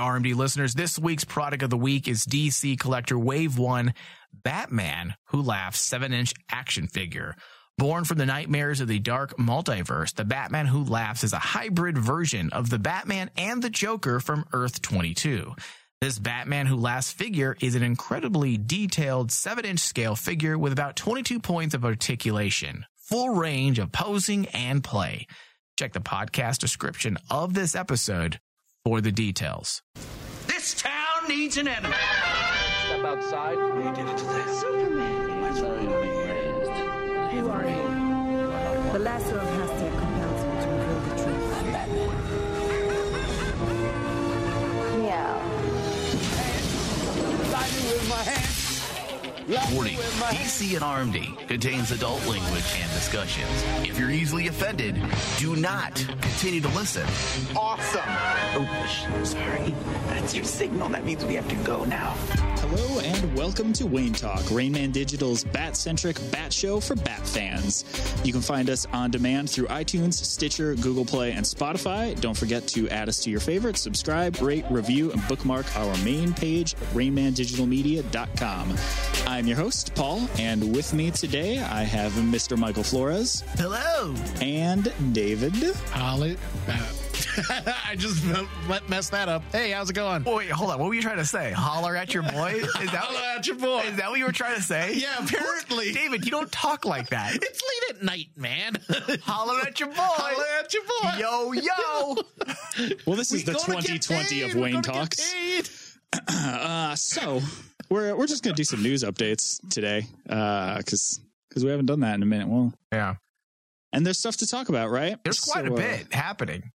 RMD listeners. This week's product of the week is DC Collector Wave 1 Batman Who Laughs 7 inch action figure. Born from the nightmares of the dark multiverse, the Batman Who Laughs is a hybrid version of the Batman and the Joker from Earth 22. This Batman Who Laughs figure is an incredibly detailed 7 inch scale figure with about 22 points of articulation, full range of posing and play. Check the podcast description of this episode for the details. This town needs an enemy. Step outside. He did it to this. Who are you? The lesser of Hester compels me to Warning, DC and RMD contains adult language and discussions. If you're easily offended, do not continue to listen. Awesome. Oh, sh- sorry. That's your signal. That means we have to go now. Hello and welcome to Wayne Talk, Rainman Digital's bat-centric bat show for bat fans. You can find us on demand through iTunes, Stitcher, Google Play, and Spotify. Don't forget to add us to your favorites, subscribe, rate, review, and bookmark our main page at rainmandigitalmedia.com. I'm your host, Paul, and with me today I have Mr. Michael Flores Hello. and David. Holly. I just messed that up. Hey, how's it going? Oh, wait, hold on. What were you trying to say? Holler at your boy? Is that, Holler at your boy. Is that what you were trying to say? Yeah, apparently. David, you don't talk like that. It's late at night, man. Holler at your boy. Holler at your boy. Yo, yo. Well, this is We the 2020 of Wayne Talks. Uh, so we're we're just gonna do some news updates today, because because we haven't done that in a minute. Well, Yeah. and there's stuff to talk about, right? There's quite So, a uh, bit happening.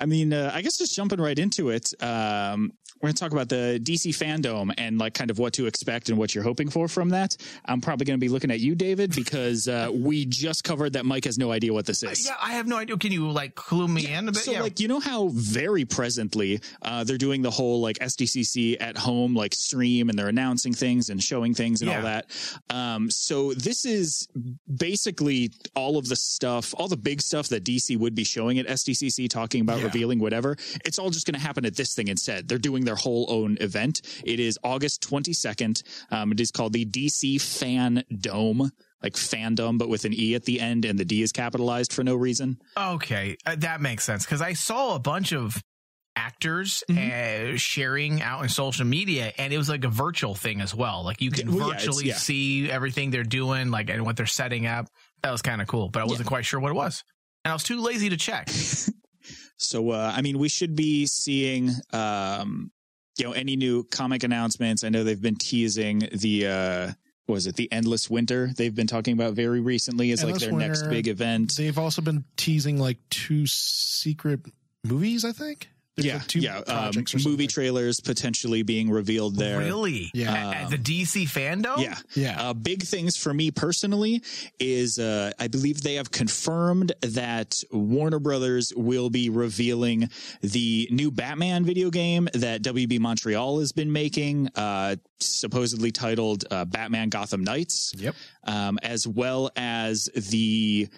I mean, uh, I guess just jumping right into it. Um, we're gonna talk about the DC fandom and like kind of what to expect and what you're hoping for from that. I'm probably gonna be looking at you, David, because uh, we just covered that Mike has no idea what this is. Yeah, I have no idea. Can you like clue me in a bit? So, yeah. like, you know how very presently uh, they're doing the whole like SDCC at home like stream and they're announcing things and showing things and all that. Um, so this is basically all of the stuff, all the big stuff that DC would be showing at SDCC, talking about Yeah. revealing whatever. It's all just going to happen at this thing instead. They're doing their whole own event. It is August 22nd. Um, it is called the DC Fan Dome. Like fandom, but with an E at the end, and the D is capitalized for no reason. Okay, uh, that makes sense because I saw a bunch of actors Mm-hmm. uh, sharing out in social media, and it was like a virtual thing as well. Like you can Yeah, well, yeah, virtually yeah. see everything they're doing, like and what they're setting up. That was kind of cool, but I wasn't quite sure what it was, and I was too lazy to check. So, uh, I mean, we should be seeing, um, you know, any new comic announcements. I know they've been teasing the, uh, what was it the Endless Winter? They've been talking about very recently is like their next big event. They've also been teasing like two secret movies, I think. There's, yeah, like, two yeah. Um, projects or movie trailers potentially being revealed there. Really? Yeah. At, at the DC fandom? Yeah. Yeah. Uh, big things for me personally is uh, I believe they have confirmed that Warner Brothers will be revealing the new Batman video game that WB Montreal has been making, uh, supposedly titled uh, Batman Gotham Knights, Yep. um, as well as the.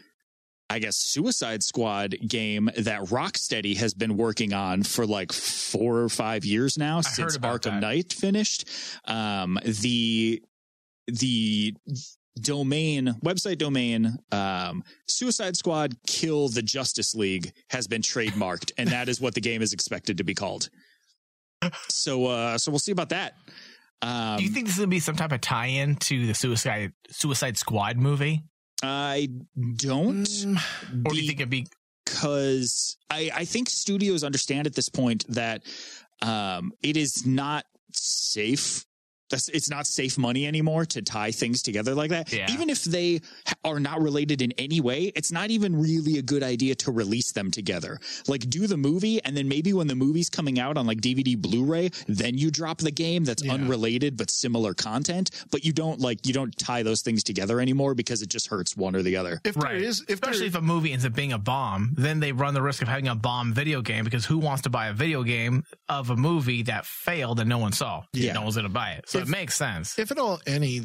I guess Suicide Squad game that Rocksteady has been working on for like four or five years now since about Arkham that. Knight finished. Um, the the domain website domain um, Suicide Squad Kill the Justice League has been trademarked, and that is what the game is expected to be called. So, uh, so we'll see about that. Um, Do you think this is gonna be some type of tie-in to the Suicide Suicide Squad movie, I don't. Mm, or do you think it'd be? because I, I think studios understand at this point that um, it is not safe. That's, it's not safe money anymore to tie things together like that. Yeah. Even if they are not related in any way, it's not even really a good idea to release them together. Like do the movie, and then maybe when the movie's coming out on like DVD, Blu-ray, then you drop the game that's Yeah. unrelated but similar content. But you don't like you don't tie those things together anymore because it just hurts one or the other. if there is, if there Especially if a movie ends up being a bomb, then they run the risk of having a bomb video game because who wants to buy a video game of a movie that failed and no one saw? Yeah. No one's going to buy it. So If- it makes sense. if at all any,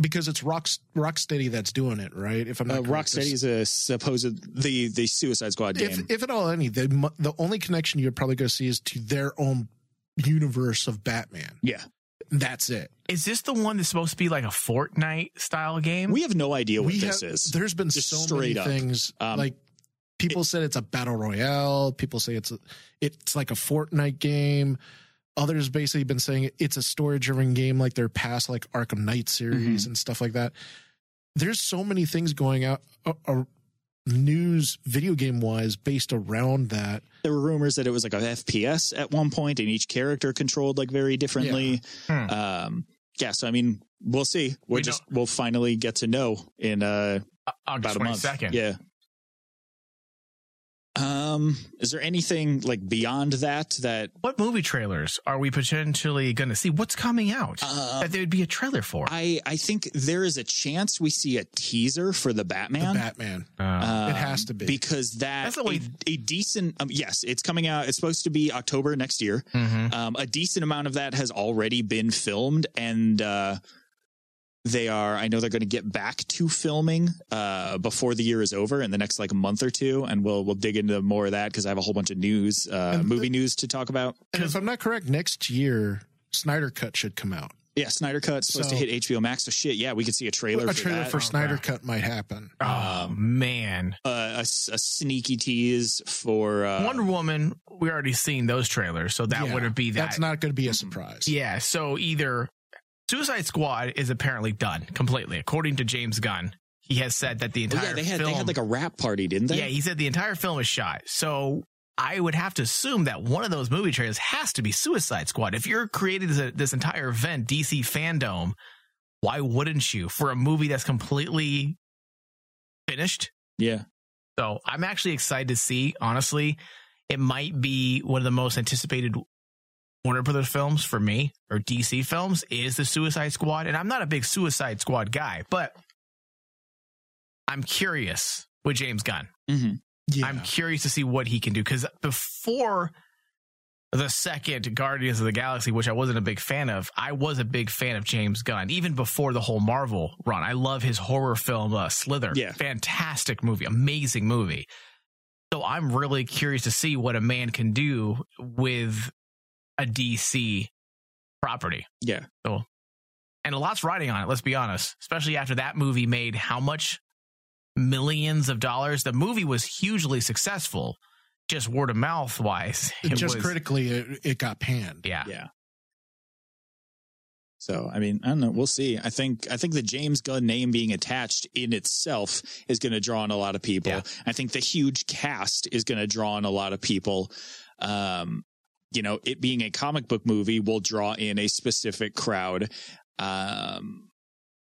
because it's Rock Rocksteady that's doing it, right? If I'm Uh, not correct, Rocksteady is a supposed the the Suicide Squad game. if if at all any, the the only connection you're probably going to see is to their own universe of Batman. Yeah. That's it. Is this the one that's supposed to be like a Fortnite style game? We have no idea what we this have, is. There's been Just so many up. things Um, like people said it's a battle royale. People say it's a, it's like a Fortnite game. Others basically been saying it's a story driven game like their past like Arkham Knight series Mm-hmm. and stuff like that. There's so many things going out uh, uh, news video game wise based around that. there were rumors that it was like a FPS at one point, and each character controlled like very differently. Yeah. Hmm. Um, yeah, so I mean, we'll see. We'll We just we'll finally get to know in uh, August about a month. 22nd. Yeah. Um, is there anything like beyond that that What movie trailers are we potentially going to see? What's coming out Uh, that there would be a trailer for? I I think there is a chance we see a teaser for the Batman. The Batman. Um, It has to be. because that That's the way- a, a decent um, yes it's coming out it's supposed to be october next year mhm. um, a decent amount of that has already been filmed and uh, they are i know they're going to get back to filming uh, before the year is over in the next like month or two and we'll we'll dig into more of that because i have a whole bunch of news uh, And the- movie news to talk about and if I'm not correct, next year Snyder Cut should come out. yeah snyder Cut supposed So- to hit hbo max so shit yeah we could see a trailer a for trailer that. for Snyder Cut might happen. oh, man. uh, a, s- a sneaky tease for uh, Wonder Woman, we already seen those trailers, so that Yeah, wouldn't be that. That's not going to be a surprise. Yeah, so either Suicide Squad is apparently done completely, according to James Gunn. He has said that the Oh, entire yeah, they had film. they had like a rap party, didn't they? yeah, he said the entire film is shot. So I would have to assume that one of those movie trailers has to be Suicide Squad. If you're creating this, this entire event, DC fandom, why wouldn't you for a movie that's completely finished? yeah. So I'm actually excited to see. Honestly, it might be one of the most anticipated Warner Brothers films for me, or DC films, is the Suicide Squad. And I'm not a big Suicide Squad guy, but I'm curious with James Gunn. hmm Yeah. I'm curious to see what he can do because before the second Guardians of the Galaxy, which I wasn't a big fan of, I was a big fan of James Gunn even before the whole Marvel run. I love his horror film uh, Slither. Yeah. fantastic movie, amazing movie. So I'm really curious to see what a man can do with a DC property. Yeah. So, And a lot's riding on it, let's be honest. Especially after that movie made how much? Millions of dollars. The movie was hugely successful, just word of mouth wise. It just was, critically, it, it got panned. Yeah. Yeah. So I mean, I don't know. We'll see. I think I think the James Gunn name being attached in itself is going to draw in a lot of people. Yeah. I think the huge cast is going to draw in a lot of people. Um, you know, it being a comic book movie will draw in a specific crowd. Um,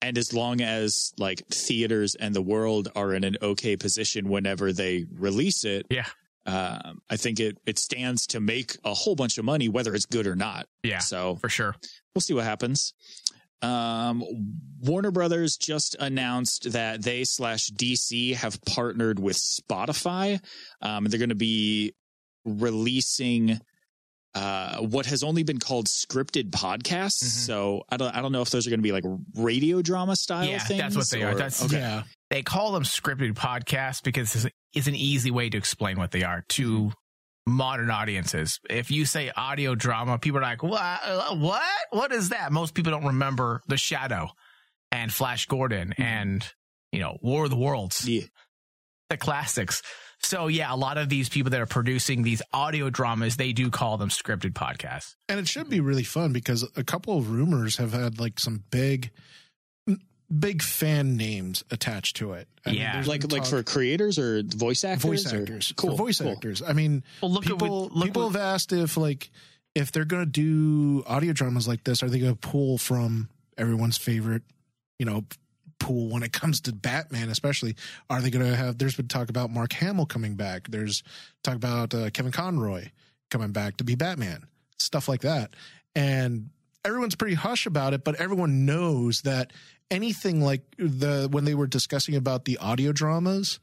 and as long as like theaters and the world are in an okay position whenever they release it, Yeah. um, I think it it stands to make a whole bunch of money, whether it's good or not. Yeah. So For sure. we'll see what happens. Um, Warner Brothers just announced that they slash DC have partnered with Spotify. Um, they're going to be releasing uh, what has only been called scripted podcasts. Mhm. So I don't I don't know if those are going to be like radio drama style Yeah, things. that's what they are. That's- okay. Yeah. They call them scripted podcasts because it's- it's an easy way to explain what they are to modern audiences. If you say audio drama, people are like, what? Uh, What? What is that? Most people don't remember The Shadow and Flash Gordon and, you know, War of the Worlds. Yeah. the classics. So yeah, a lot of these people that are producing these audio dramas, they do call them scripted podcasts. And it should be really fun because a couple of rumors have had like some big, big fan names attached to it. I Yeah. there's Like like for creators or voice actors. voice or- actors, Cool. for voice cool. actors. I mean, Well, look people at what, look people what- have asked if like if they're going to do audio dramas like this, are they going to pull from everyone's favorite, you know, pool when it comes to Batman, especially? Are they going to have? There's been talk about Mark Hamill coming back. There's talk about uh, Kevin Conroy coming back to be Batman, stuff like that, and everyone's pretty hush about it, but everyone knows that anything like the when they were discussing about the audio dramas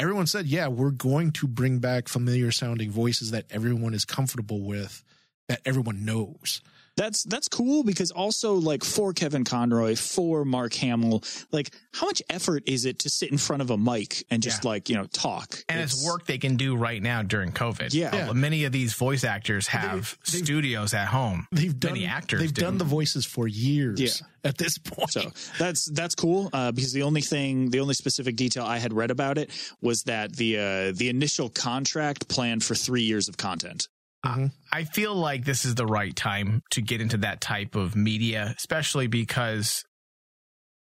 everyone said, yeah, we're going to bring back familiar sounding voices that everyone is comfortable with, that everyone knows. That's that's cool because also like for Kevin Conroy, for Mark Hamill, like how much effort is it to sit in front of a mic and just Yeah. like you know talk? And it's, work they can do right now during COVID. Yeah. Yeah. Many of these voice actors have they've- studios at home. They've done Many actors They've do. done the voices for years. Yeah. At this point, So that's that's cool uh, because the only thing, the only specific detail I had read about it was that the uh, the initial contract planned for three years of content. Mm-hmm. I feel like this is the right time to get into that type of media, especially because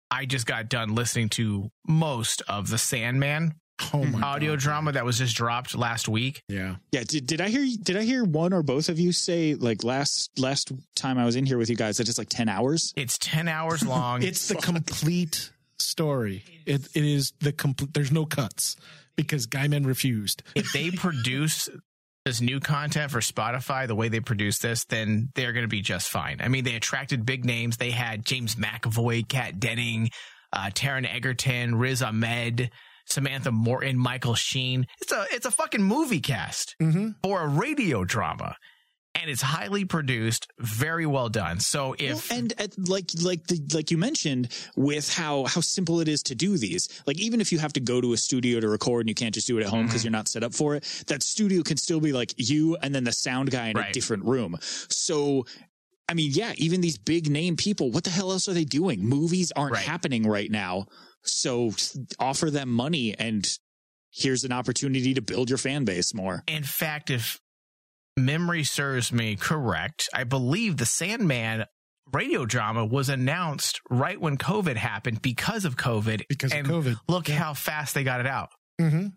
I just got done listening to most of the Sandman oh audio God. drama that was just dropped last week. Yeah. Yeah, did, did I hear did I hear one or both of you say like last last time I was in here with you guys that it's like ten hours? It's 10 hours long. It's the complete story. It it is the complete. There's no cuts because Gaiman refused. if they produce this new content for Spotify the way they produce this, then they're going to be just fine. I mean, they attracted big names. They had James McAvoy, Kat Denning, uh, Taron Egerton, Riz Ahmed, Samantha Morton, Michael Sheen. It's a it's a fucking movie cast Mm-hmm. for a radio drama. And it's highly produced, very well done. So if Well, and at, like like the like you mentioned with how how simple it is to do these like even if you have to go to a studio to record and you can't just do it at home because Mm-hmm. you're not set up for it that studio can still be like you and then the sound guy in a different room so I mean, yeah, even these big name people, what the hell else are they doing? Movies aren't Right. happening right now. So offer them money and here's an opportunity to build your fan base more. In fact, if memory serves me correct, I believe the Sandman radio drama was announced right when COVID happened because of COVID. Because of COVID. Look Yeah. how fast they got it out. Mm-hmm.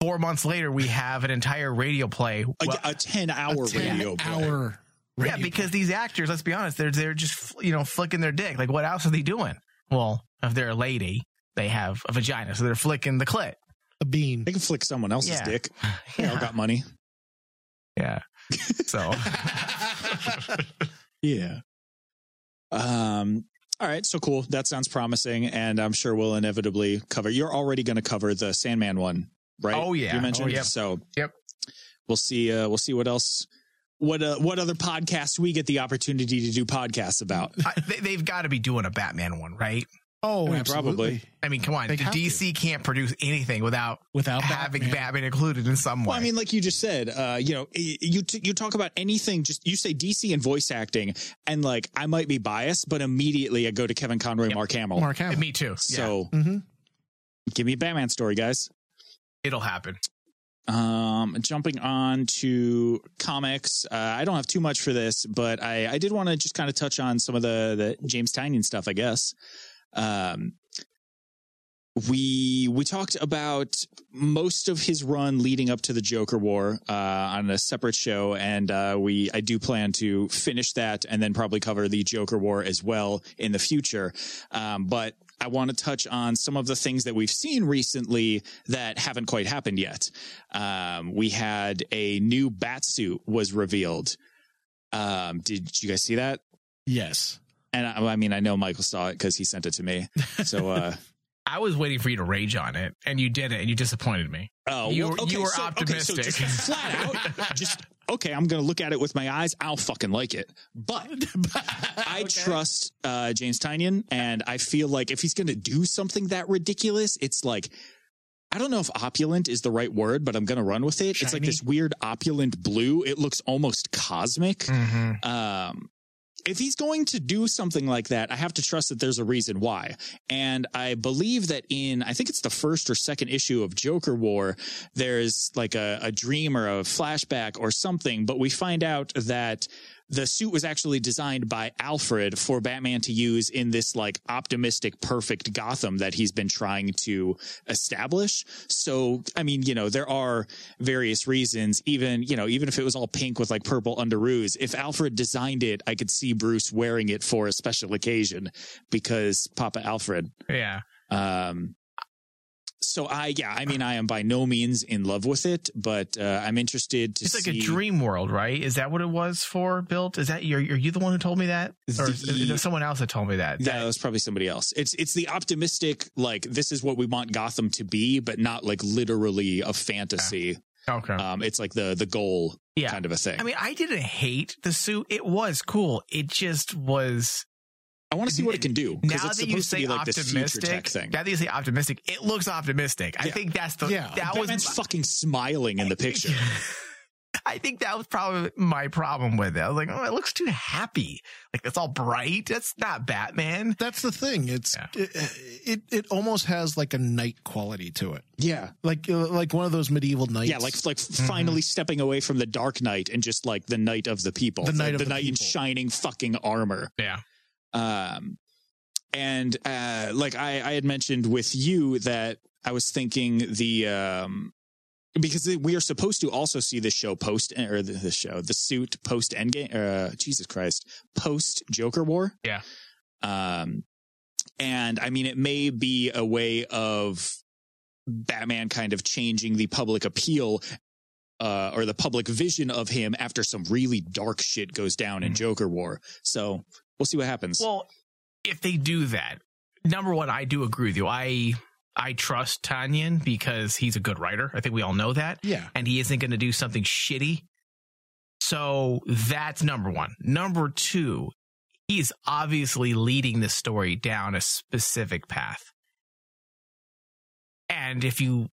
Four months later, we have an entire radio play. A, Well, a 10 hour radio play. hour. yeah, radio because these actors, let's be honest, they're they're just you know flicking their dick. Like, what else are they doing? Well, if they're a lady, they have a vagina, so they're flicking the clit. a bean. They can flick someone else's Yeah. dick. They all got money. Yeah. So Yeah. Um. All right. So cool. That sounds promising, and I'm sure we'll inevitably cover. You're already going to cover the Sandman one, right? Oh, yeah. You mentioned Oh, yep. so. Yep. We'll see. Uh, we'll see what else. What uh, what other podcasts we get the opportunity to do podcasts about? I, they, they've got to be doing a Batman one, right? Oh, I mean, probably. I mean, come on, They'd have DC can't produce anything without Without having Batman. Batman. included in some way. Well, I mean, like you just said, uh, you know, you t- you talk about anything. Just you say DC and voice acting, and like I might be biased, but immediately I go to Kevin Conroy, and Mark Hamill. Mark Hamill. me too. So So Mm-hmm. give me a Batman story, guys. it'll happen. Um, jumping on to comics, uh, I don't have too much for this, but I, I did want to just kind of touch on some of the, the James Tynion stuff, I guess. Um, we we talked about most of his run leading up to the Joker War uh, on a separate show, and uh, we I do plan to finish that and then probably cover the Joker War as well in the future. Um, but I want to touch on some of the things that we've seen recently that haven't quite happened yet. Um, we had a new bat suit was revealed. Um, did you guys see that? Yes. And I, I mean, I know Michael saw it because he sent it to me. So, uh, I was waiting for you to rage on it, and you did it, and you disappointed me. oh, You well, okay, you were so, okay, so just flat out, just okay. I'm going to look at it with my eyes. I'll fucking like it, but I trust uh, James Tynion, and I feel like if he's going to do something that ridiculous, it's like. I don't know if opulent is the right word, but I'm going to run with it. It's like this weird opulent blue. It looks almost cosmic. Mm-hmm. um, if he's going to do something like that, I have to trust that there's a reason why. And I believe that in, I think it's the first or second issue of Joker War, there's like a, a dream or a flashback or something, but we find out that the suit was actually designed by Alfred for Batman to use in this like optimistic, perfect Gotham that he's been trying to establish. So, I mean, you know, there are various reasons, even, you know, even if it was all pink with like purple underoos, if Alfred designed it, I could see Bruce wearing it for a special occasion because Papa Alfred. Yeah. Um, so I, yeah, I mean, I am by no means in love with it, but uh, I'm interested to It's like a dream world, right? Is that what it was for built? Is that you're, are you the one who told me that, or is The- someone else that told me that? Yeah, that was probably somebody else. It's it's the optimistic, like this is what we want Gotham to be, but not like literally a fantasy. Okay. Um, it's like the the goal yeah. kind of a thing. I mean, I didn't hate the suit. It was cool. It just was. I want to see what it can do Now because it's that you supposed to say be like this future optimistic, tech thing. now that you say optimistic, it looks optimistic. I Yeah. think that's the Yeah. that Batman's was. fucking smiling in the picture. I think that was probably my problem with it. I was like, oh, it looks too happy. Like it's all bright. That's not Batman. That's the thing. It's Yeah. it, it it almost has like a night quality to it, yeah, like uh, like one of those medieval nights. yeah, like like finally stepping away from the Dark Knight and just like the Knight of the People, The Knight of the the Knight in People. shining fucking armor. Yeah. Um, and uh, like I, I had mentioned with you that I was thinking the um, because we are supposed to also see the show post or the, the show the suit post Endgame. Uh, Jesus Christ, post Joker War. Yeah. Um, and I mean, it may be a way of Batman kind of changing the public appeal. Uh, or the public vision of him after some really dark shit goes down in Mhm. Joker War. So we'll see what happens. Well, if they do that, number one, I do agree with you. I I trust Tynion because he's a good writer. I think we all know that. yeah, and he isn't going to do something shitty. So that's number one. Number two, he's obviously leading the story down a specific path. And if you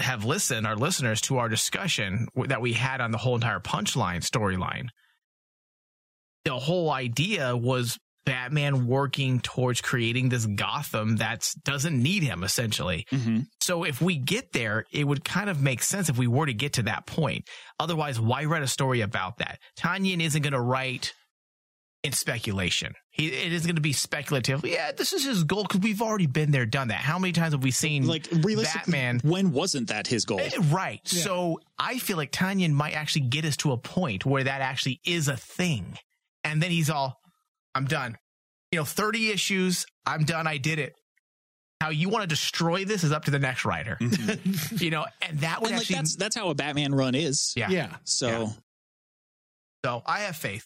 have listened, our listeners, to our discussion that we had on the whole entire punchline storyline, the whole idea was Batman working towards creating this Gotham that doesn't need him, essentially. Mhm. So if we get there, it would kind of make sense if we were to get to that point. Otherwise, why write a story about that? Tynion isn't going to write in speculation. He, it is going to be speculative. Yeah, this is his goal because we've already been there, done that. How many times have we seen like realistically, Batman? when wasn't that his goal? Eh, Right. So I feel like Tynion might actually get us to a point where that actually is a thing. And then he's all, I'm done. You know, 30 issues, I'm done, I did it. How you want to destroy this is up to the next writer. you know, and that would and like that's that's how a Batman run is. yeah. yeah. So Yeah. So I have faith.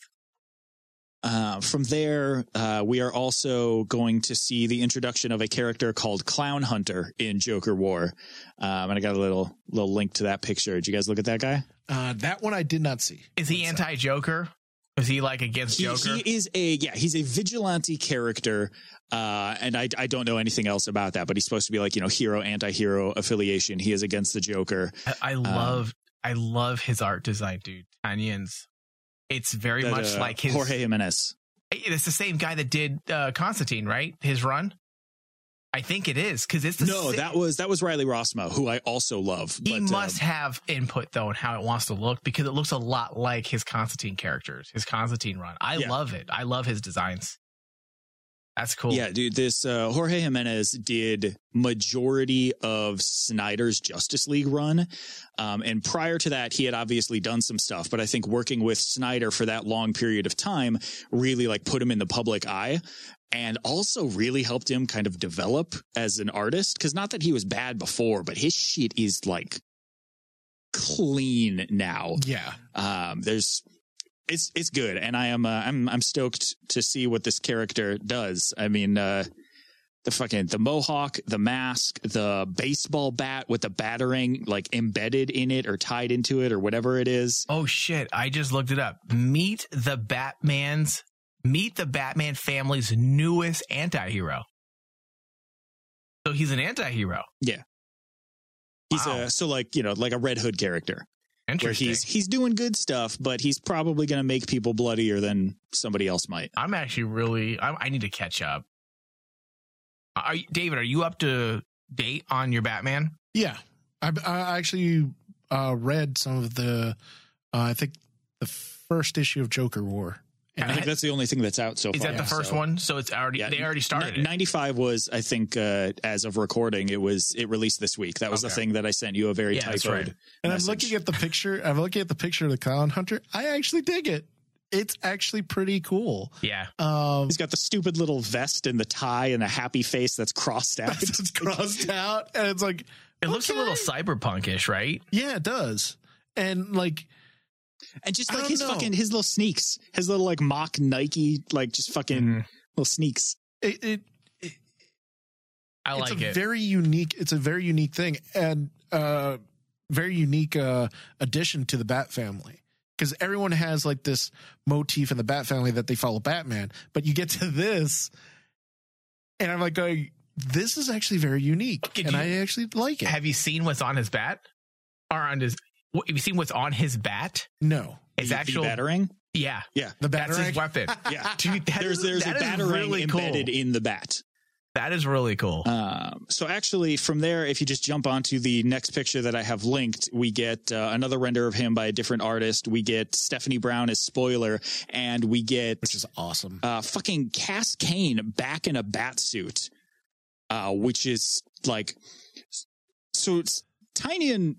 uh, from there, uh, we are also going to see the introduction of a character called Clown Hunter in Joker War, um, and I got a little little link to that picture. Did you guys look at that guy? Uh, that one I did not see. Is he anti Joker? Is he like against Joker? he is a yeah, he's a vigilante character. Uh, and I, I don't know anything else about that, but he's supposed to be like, you know, hero, anti-hero affiliation. He is against the Joker. I, I love I love his art design, dude. Tynion's. It's very That, much uh, like his Jorge Jimenez. It's the same guy that did uh, Constantine, right? His run. I think it is because it's the No, that was that was Riley Rossmo, who I also love. he but, must um, have input though in how it wants to look because it looks a lot like his Constantine characters, his Constantine run. I Yeah. love it. I love his designs. That's cool. Yeah, dude, this uh, Jorge Jimenez did majority of Snyder's Justice League run. Um, and prior to that, he had obviously done some stuff, but I think working with Snyder for that long period of time really like put him in the public eye and also really helped him kind of develop as an artist. Cause not that he was bad before, but his shit is like clean now Yeah. um, there's it's it's good and i am uh, i'm i'm stoked to see what this character does i mean uh the fucking the mohawk the mask the baseball bat with the batarang like embedded in it or tied into it or whatever it is Oh shit! I just looked it up. Meet the Batman's. Meet the Batman family's newest anti-hero. So he's an anti-hero. Yeah. He's Wow. a so like you know like a red hood character where he's he's doing good stuff but he's probably going to make people bloodier than somebody else might I'm actually really. I, I need to catch up. Are you, David? Are you up to date on your Batman? Yeah. I, I actually uh, read some of the, uh, I think the first issue of Joker War. I think that's the only thing that's out so Is far Is that the first so- one? So it's already. Yeah, they already started 95 was, I think, uh, as of recording, it was it released this week. That was the thing that I sent you a very Yeah, that's typoed. right. And message. I'm looking at the picture. I'm looking at the picture of the Clown Hunter. I actually dig it. It's actually pretty cool. yeah. Um, He's got the stupid little vest and the tie and the happy face that's crossed out. it's crossed out, and it's like, It looks a little cyberpunkish, right? yeah, it does. And like, and just like his know. fucking his little sneaks, his little like mock Nike, like just fucking Mhm. little sneaks. it, it I it's like a it. very unique. It's a very unique thing, and uh, very unique uh, addition to the Bat family because everyone has like this motif in the Bat family that they follow Batman, but you get to this, and I'm like going, this is actually very unique, Did and you- I actually like it. Have you seen what's on his bat? Or on his? What- Have you seen what's on his bat? no, It's The- actual. the batarang. yeah, Yeah, the that's his weapon. yeah. Dude, that there's is- there's a that is batarang really cool. embedded in the bat. That is really cool. Um, so actually, from there, if you just jump onto the next picture that I have linked, we get uh, another render of him by a different artist. We get Stephanie Brown as spoiler, and we get which is awesome. uh, fucking Cass Cain back in a bat suit, uh, which is like, so it's Tynion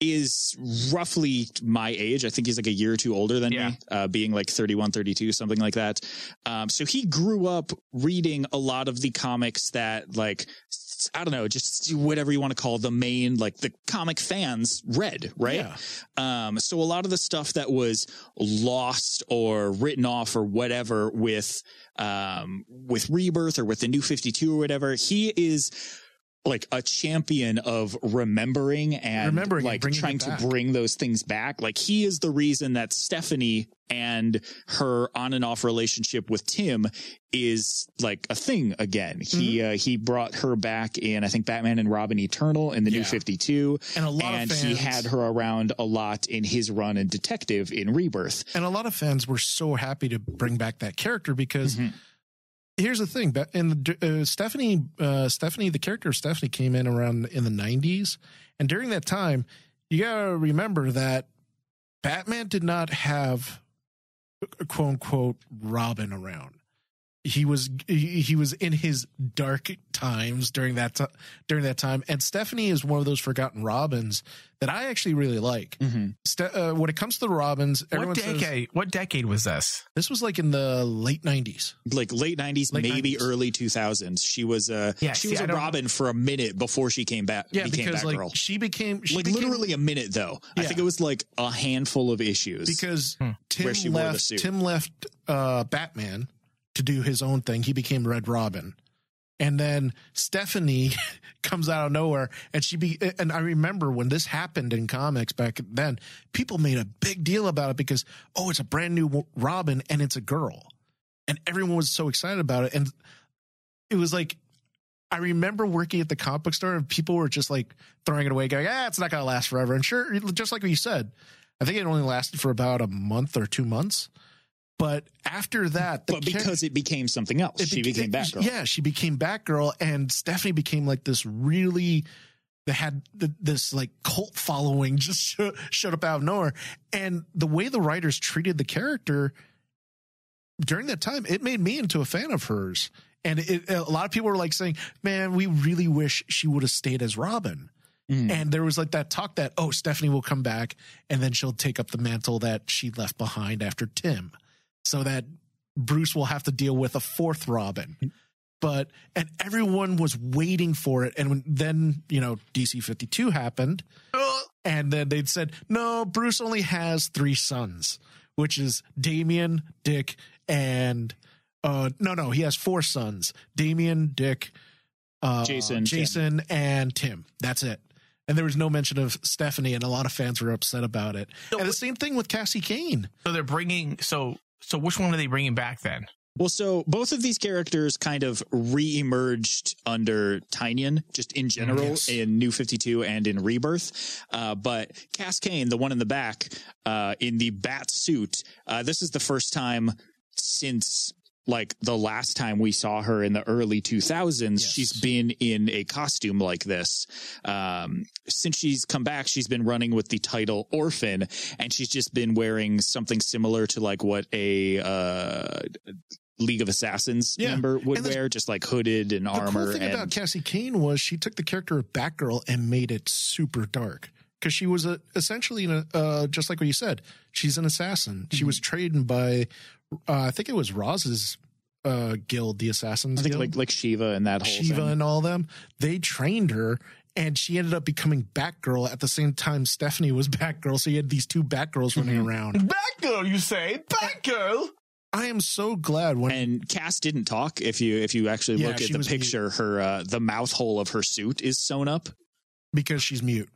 is roughly my age. I think he's like a year or two older than Yeah. me, uh, being like 31, 32, something like that. Um, so he grew up reading a lot of the comics that like, I don't know, just whatever you want to call the main, like the comic fans read, right? Yeah. Um, so a lot of the stuff that was lost or written off or whatever with, um, with Rebirth or with the New 52 or whatever, he is like a champion of remembering and Remembering like it trying to bring those things back. Like he is the reason that Stephanie and her on and off relationship with Tim is like a thing again. He, Mm-hmm. uh, he brought her back in, I think Batman and Robin Eternal in the New 52 And a lot and of he had her around a lot in his run in Detective in Rebirth. and a lot of fans were so happy to bring back that character because Mhm. Here's the thing and uh, stephanie uh, stephanie the character of stephanie came in around in the 90s and during that time you gotta remember that batman did not have uh, quote unquote robin around he was he, he was in his dark times during that ti- during that time and stephanie is one of those forgotten robins that i actually really like Ste- uh, when it comes to the robins what everyone says decade? What decade was this? this was like in the late 90s Like late nineties, maybe 90s. early two thousands. She was uh Yeah, she see, was I a don't- Robin for a minute before she came back Yeah, became because like she became she like became, literally a minute though. I think it was like a handful of issues. because Hmm. Tim Where she wore the left suit. Tim left uh Batman to do his own thing. He became Red Robin. And then Stephanie comes out of nowhere and she be and I remember when this happened in comics back then, people made a big deal about it because oh, it's a brand new Robin and it's a girl. And everyone was so excited about it and it was like I remember working at the comic book store and people were just like throwing it away, going, ah, it's not going to last forever. And sure, just like you said, I think it only lasted for about a month or two months. But after that, the but char- because it became something else, it she beca- became Batgirl. Yeah, she became Batgirl, and Stephanie became like this really. They had th- this like cult following just sho- showed up out of nowhere, and the way the writers treated the character during that time, it made me into a fan of hers. And it, a lot of people were like saying, "Man, we really wish she would have stayed as Robin." Mm. And there was like that talk that oh, Stephanie will come back, and then she'll take up the mantle that she left behind after Tim, so that Bruce will have to deal with a fourth Robin. But and everyone was waiting for it, and when, then you know DC fifty two happened, and then they'd said no, Bruce only has three sons, which is Damian, Dick, and uh no no he has four sons: Damian, Dick, uh, Jason, Jason, and Tim. That's it. And there was no mention of Stephanie, and a lot of fans were upset about it. and the same thing with Cassie Cain. So they're bringing. So so which one are they bringing back then? Well, so both of these characters kind of re-emerged under Tynion, just in general, Yes. in New 52 and in Rebirth. Uh, but Cass Cain, the one in the back, uh, in the bat suit, uh, this is the first time since like the last time we saw her in the early 2000s, Yes. she's been in a costume like this. Um, since she's come back, she's been running with the title Orphan, and she's just been wearing something similar to like what a uh, League of Assassins Yeah. member would wear, just like hooded and The armor. cool thing and about Cassie Cain was she took the character of Batgirl and made it super dark because she was a, essentially an, uh, just like what you said. She's an assassin. She Mm-hmm. was trained by, uh, I think it was Roz's uh, guild, the Assassins I think Guild, like like Shiva and that whole Shiva thing. and all them. They trained her. And she ended up becoming Batgirl at the same time Stephanie was Batgirl. So you had these two Batgirls running Mhm. around. Batgirl, you say? Batgirl. I am so glad when and Cass didn't talk. If you if you actually Yeah, look at the was picture, her uh, the mouth hole of her suit is sewn up. because she's mute.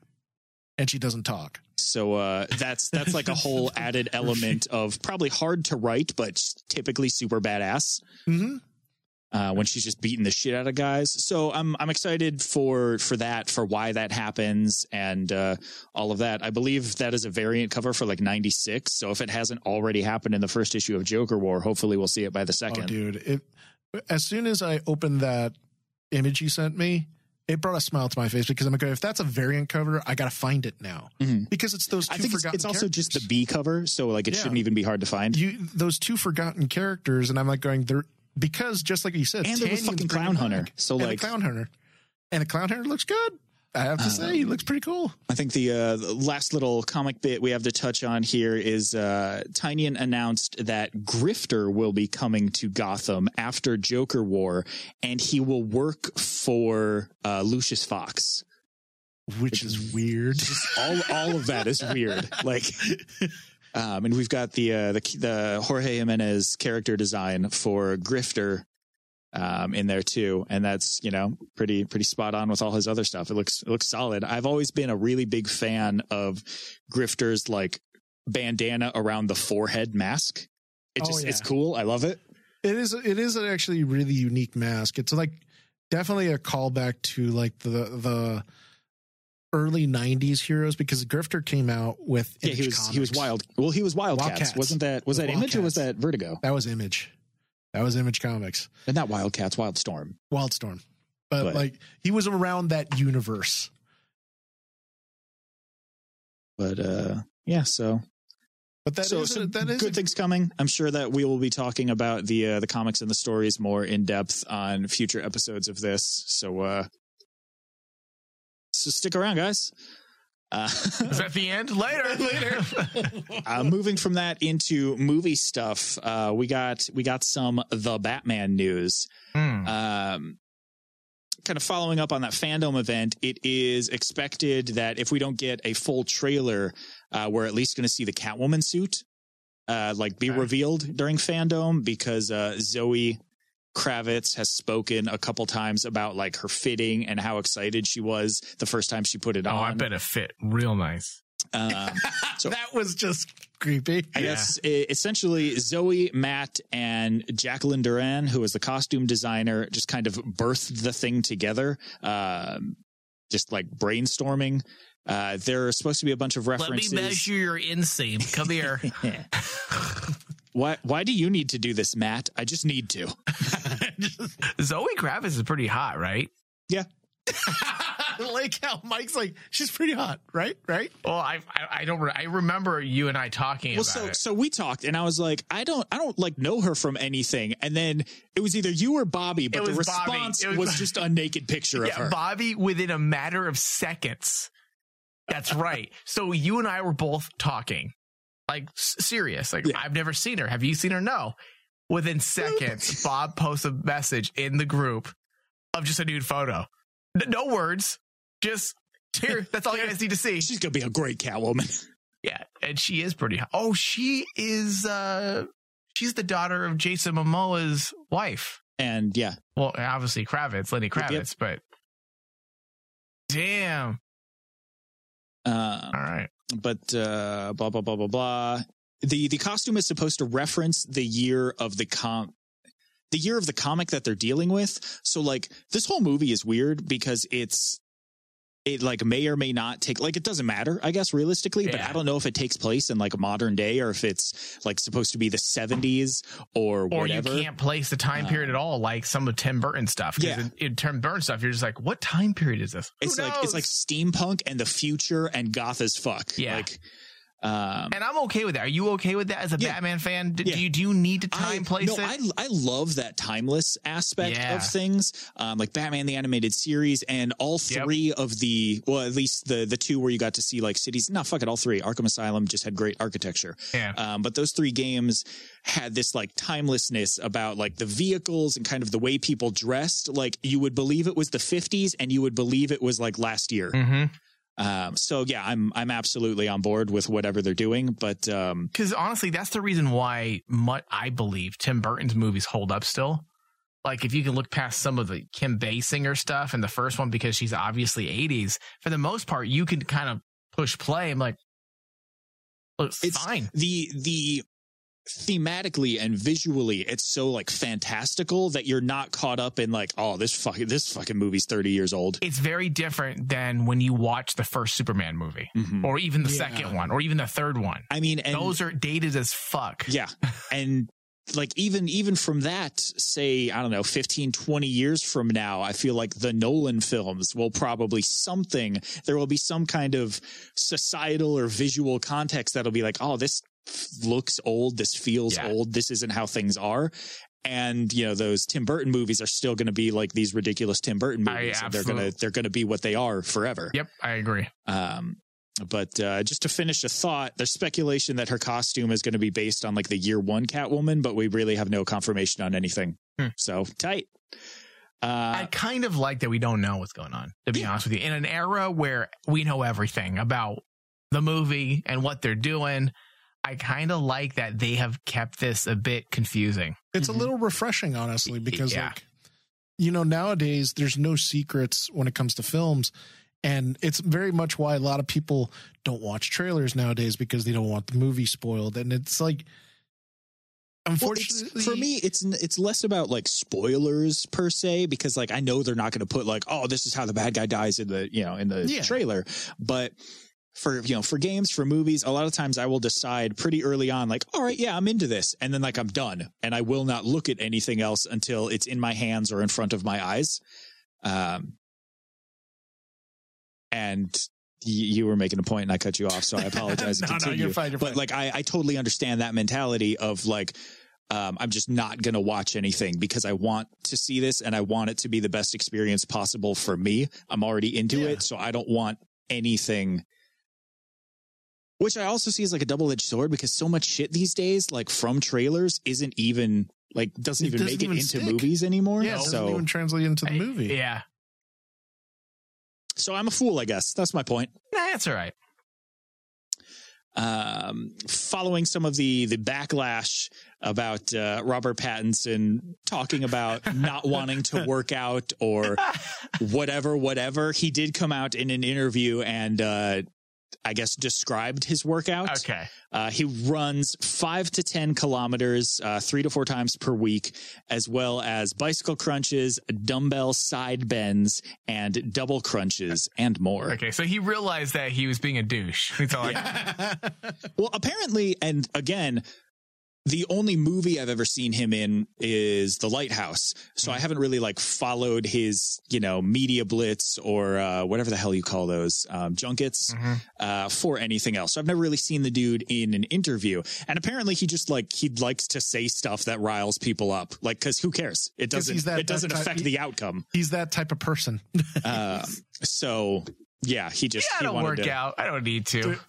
and she doesn't talk. So uh, that's that's like a whole added element of probably hard to write, but typically super badass. Mm-hmm. Uh, when she's just beating the shit out of guys. So I'm I'm excited for for that, for why that happens, and uh, all of that. I believe that is a variant cover for like '96. So if it hasn't already happened in the first issue of Joker War, hopefully we'll see it by the second. Oh, dude! It as soon as I opened that image you sent me, it brought a smile to my face because I'm like, if that's a variant cover, I got to find it now Mhm. because it's those two I think it's, it's also just the. B cover, so like it Yeah. shouldn't even be hard to find. you those two forgotten characters, and I'm like going there because just like you said, And there was fucking Clown Hunter. back. So, like- Clown Hunter, and the Clown Hunter looks good. I have to say, he looks pretty cool. I think the, uh, the last little comic bit we have to touch on here is uh, Tynion announced that Grifter will be coming to Gotham after Joker War, and he will work for uh, Lucius Fox. Which is weird. all all of that is weird. Like, um, and we've got the uh, the the Jorge Jimenez character design for Grifter um, in there too, and that's you know pretty pretty spot on with all his other stuff. It looks it looks solid. I've always been a really big fan of Grifter's like bandana around the forehead mask. It Oh, just it's cool. I love it. It is. It is an actually really unique mask. It's like definitely a callback to like the the early '90s heroes because Grifter came out with Yeah, he Image was he was wild. Well, he was Wildcats. Wildcats. Wasn't that was that With Image or was that Vertigo? That was Image. That was Image Comics. And not Wildcats, Wildstorm. Wildstorm. But, But- like he was around that universe. But uh yeah, so But that so, is so that is good a- things coming. I'm sure that we will be talking about the uh, the comics and the stories more in depth on future episodes of this. So uh so stick around, guys. Uh, Is that the end? Later. Later. uh, moving from that into movie stuff, uh, we got we got some the Batman news. Hmm. um, kind of following up on that fandom event, it is expected that if we don't get a full trailer, uh, we're at least going to see the Catwoman suit, uh, like be Okay. revealed during fandom because uh, Zoe Kravitz has spoken a couple times about like her fitting and how excited she was the first time she put it Oh, on. Oh, I bet it fit real nice. Um, So- that was just creepy. I guess e- essentially Zoe, Matt, and Jacqueline Duran, who was the costume designer, just kind of birthed the thing together, um, just like brainstorming. Uh, there are supposed to be a bunch of references. Let me references. measure your inseam. Come here. why? Why do you need to do this, Matt? I just need to. Zoe Kravitz is pretty hot, right? Yeah. like how Mike's like, she's pretty hot, right? Right? Well, I I, I don't. re- I remember you and I talking Well, about so it. so we talked, and I was like, I don't, I don't like know her from anything. And then it was either you or Bobby, but the was Bobby. response was, was- just a naked picture of her. Bobby within a matter of seconds. That's right. So you and I were both talking, like serious. Like Yeah. I've never seen her. Have you seen her? No. Within seconds, Bob posts a message in the group of just a nude photo. No words, just here. That's all you guys need to see. She's gonna be a great Catwoman. Yeah, and she is pretty hot. Oh, she is. uh She's the daughter of Jason Momoa's wife. And yeah, Well, obviously Kravitz, Lenny Yep, yep. Kravitz, but damn. Uh, All right. but uh, blah blah blah blah blah. The the costume is supposed to reference the year of the com the year of the comic that they're dealing with. So like this whole movie is weird because it's it like may or may not take like it doesn't matter, I guess realistically, but I don't know if it takes place in like modern day or if it's like supposed to be the 70s or Or whatever. you can't place the time period at um, all, like some of Tim Burton stuff. Yeah. in, in Tim Burton stuff, you're just like, what time period is this? Who it's like it's like steampunk and the future and goth as fuck. Yeah. Like um and I'm okay with that. Are you okay with that as a Yeah. Batman fan? D- Yeah. Do you do you need to time I, place no, it? I, I love that timeless aspect Yeah. of things, um, like Batman the animated series, and all Yep. three of the well, at least the the two where you got to see like cities. No, fuck it, all three. Arkham Asylum just had great architecture, yeah. um, but those three games had this like timelessness about like the vehicles and kind of the way people dressed. Like you would believe it was the '50s, and you would believe it was like last year. hmm Um, so yeah, I'm I'm absolutely on board with whatever they're doing, but um, Because honestly, that's the reason why mu- I believe Tim Burton's movies hold up still. Like if you can look past some of the Kim Basinger stuff and the first one because she's obviously 80s, for the most part, you can kind of push play, I'm like, It's fine. the the thematically and visually it's so like fantastical that you're not caught up in like oh this fucking this fucking movie's 30 years old It's very different than when you watch the first Superman movie, Mhm. or even the Yeah. second one, or even the third one. i mean and Those are dated as fuck. yeah and like even even from that say i don't know 15 20 years from now i feel like the nolan films will probably something there will be some kind of societal or visual context that'll be like oh this looks old this feels Yeah. old this isn't how things are and you know those tim burton movies are still going to be like these ridiculous tim burton I movies and they're going to they're going to be what they are forever Yep, I agree. um, but uh, just to finish a thought, there's speculation that her costume is going to be based on like the year one Catwoman, but we really have no confirmation on anything. Hmm. So tight. I Uh, kind of like that we don't know what's going on, to be honest with you. In an era where we know everything about the movie and what they're doing, I kind of like that they have kept this a bit confusing. It's Mhm. a little refreshing, honestly, because Yeah. like you know nowadays there's no secrets when it comes to films, and it's very much why a lot of people don't watch trailers nowadays because they don't want the movie spoiled, and it's like. well, it's- Unfortunately, for me, it's it's less about like spoilers per se because like I know they're not going to put like oh this is how the bad guy dies in the you know in the Yeah. trailer, but for you know for games for movies a lot of times I will decide pretty early on like all right yeah I'm into this and then like I'm done and I will not look at anything else until it's in my hands or in front of my eyes. Um, and y- you were making a point and I cut you off, so I apologize. No, no, you're fine, you're but fine. like, I, I totally understand that mentality of like, um, I'm just not going to watch anything because I want to see this and I want it to be the best experience possible for me. I'm already into Yeah. it, so I don't want anything. Which I also see as like a double edged sword because so much shit these days, like from trailers, isn't even like doesn't It even doesn't make it even into stick. movies anymore. yeah, it doesn't so even translate into the movie. Yeah. so I'm a fool, I guess. That's my point. Nah, that's all right. um, following some of the the backlash about uh, Robert Pattinson talking about not wanting to work out or whatever, whatever. He did come out in an interview and uh, I guess described his workout. Okay. Uh, he runs five to 10 kilometers, uh, three to four times per week, as well as bicycle crunches, dumbbell side bends, and double crunches, and more. Okay. So he realized that he was being a douche. He's all like, Well, apparently, and again, the only movie I've ever seen him in is The Lighthouse. So I haven't really like followed his, you know, media blitz or uh, whatever the hell you call those um, junkets Mhm. uh, for anything else. So I've never really seen the dude in an interview. And apparently, he just like he likes to say stuff that riles people up. Like, because who cares? It doesn't. that- it doesn't that type- affect the outcome. He's that type of person. Uh, so yeah, he just yeah, I don't work to- out. I don't need to.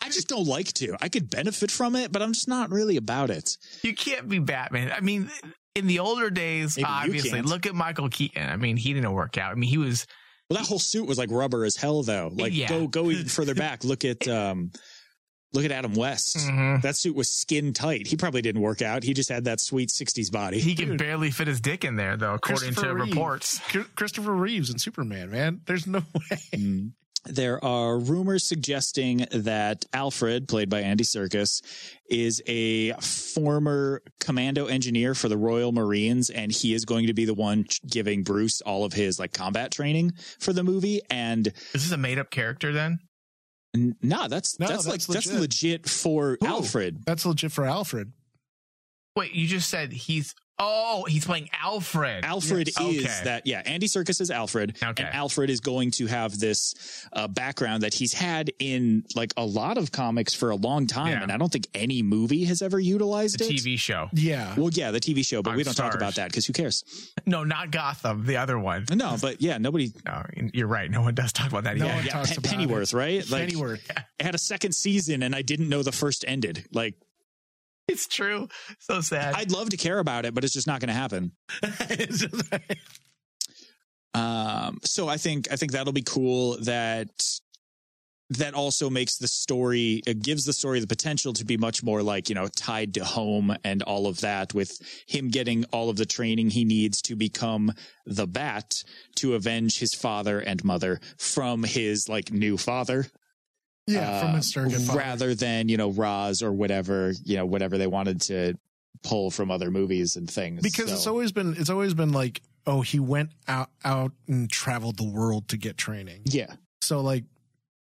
I just don't like to. I could benefit from it, but I'm just not really about it. You can't be Batman. I mean, in the older days, Maybe obviously, look at Michael Keaton. I mean, he didn't work out. I mean, he was Well, that whole suit was like rubber as hell, though. Like, Yeah. go go even further back. Look at um, look at Adam West. Mhm. That suit was skin tight. He probably didn't work out. He just had that sweet '60s body. he could barely fit his dick in there, though, according to Christopher reports. Christopher Reeves and Superman, man. There's no way. Mm. There are rumors suggesting that Alfred, played by Andy Serkis, is a former commando engineer for the Royal Marines, and he is going to be the one giving Bruce all of his like combat training for the movie. And this Is this a made up character then? N- nah, that's No, that's, like that's that's legit. legit for Who? Alfred. That's legit for Alfred. Wait, you just said he's. Oh, he's playing Alfred. Alfred Yes. is Okay. that, yeah, Andy Serkis is Alfred. Okay. And Alfred is going to have this uh, background that he's had in like a lot of comics for a long time. Yeah. And I don't think any movie has ever utilized the it. TV show. Yeah. Well, yeah, the TV show, but On we don't talk about that because who cares? No, not Gotham. The other one. No, but yeah, nobody. No, you're right. No one does talk about that. No either. one Yeah, talks Pe- about Pennyworth, right? Like, Pennyworth. it had a second season, and I didn't know the first ended. Like, It's true. So sad. I'd love to care about it, but it's just not going to happen. Um, so I think I think that'll be cool. That that also makes the story it gives the story the potential to be much more like you know tied to home and all of that with him getting all of the training he needs to become the bat to avenge his father and mother from his like new father Yeah, from uh, his surrogate father. rather than you know Ra's or whatever you know whatever they wanted to pull from other movies and things because it's always been it's always been like oh he went out out and traveled the world to get training. Yeah. So like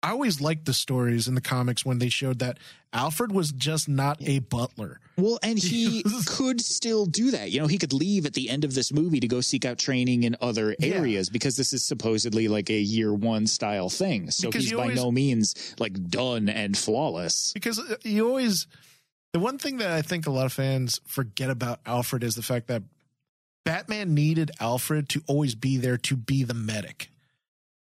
i always liked the stories in the comics when they showed that alfred was just not a butler Well, and he could still do that. You know, he could leave at the end of this movie to go seek out training in other Yeah. areas because this is supposedly like a year one style thing. So Because he's by always- no means like done and flawless. because uh, you always the one thing that i think a lot of fans forget about alfred is the fact that batman needed alfred to always be there to be the medic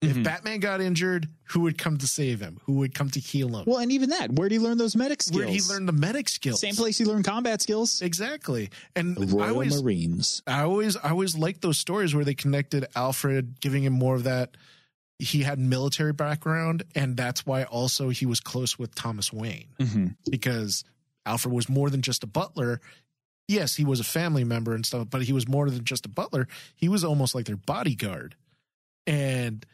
If batman got injured who would come to save him who would come to heal him Well, and even that, where would he learn those medic skills? where did he learn the medic skills Same place he learned combat skills. exactly and The I Royal always, Marines. I always I always liked those stories where they connected Alfred, giving him more of that. He had military background, and that's why also he was close with Thomas Wayne hmm because Alfred was more than just a butler. Yes, he was a family member and stuff, but he was more than just a butler. He was almost like their bodyguard. And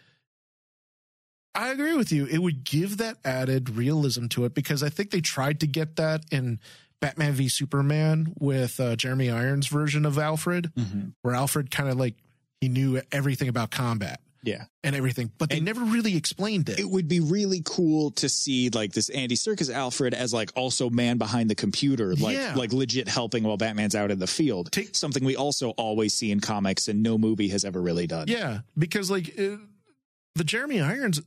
I agree with you. It would give that added realism to it because I think they tried to get that in Batman v Superman with uh, Jeremy Irons' version of Alfred, hmm where Alfred kind of like he knew everything about combat Yeah. and everything, but they And- never really explained it. It would be really cool to see like this Andy Serkis Alfred as like also man behind the computer, like Yeah. like legit helping while Batman's out in the field. Take- Something we also always see in comics and no movie has ever really done. Yeah, because like uh, the Jeremy Irons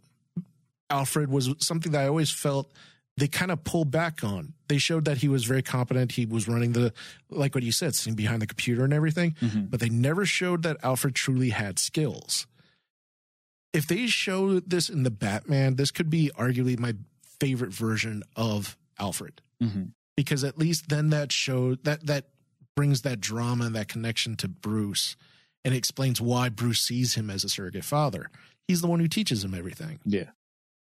Alfred was something that I always felt they kind of pulled back on. They showed that he was very competent. He was running the, like what you said, sitting behind the computer and everything, Mhm. but they never showed that Alfred truly had skills. If they show this in the Batman, this could be arguably my favorite version of Alfred Mhm. because at least then that show that that brings that drama and that connection to Bruce and explains why Bruce sees him as a surrogate father. He's the one who teaches him everything. Yeah.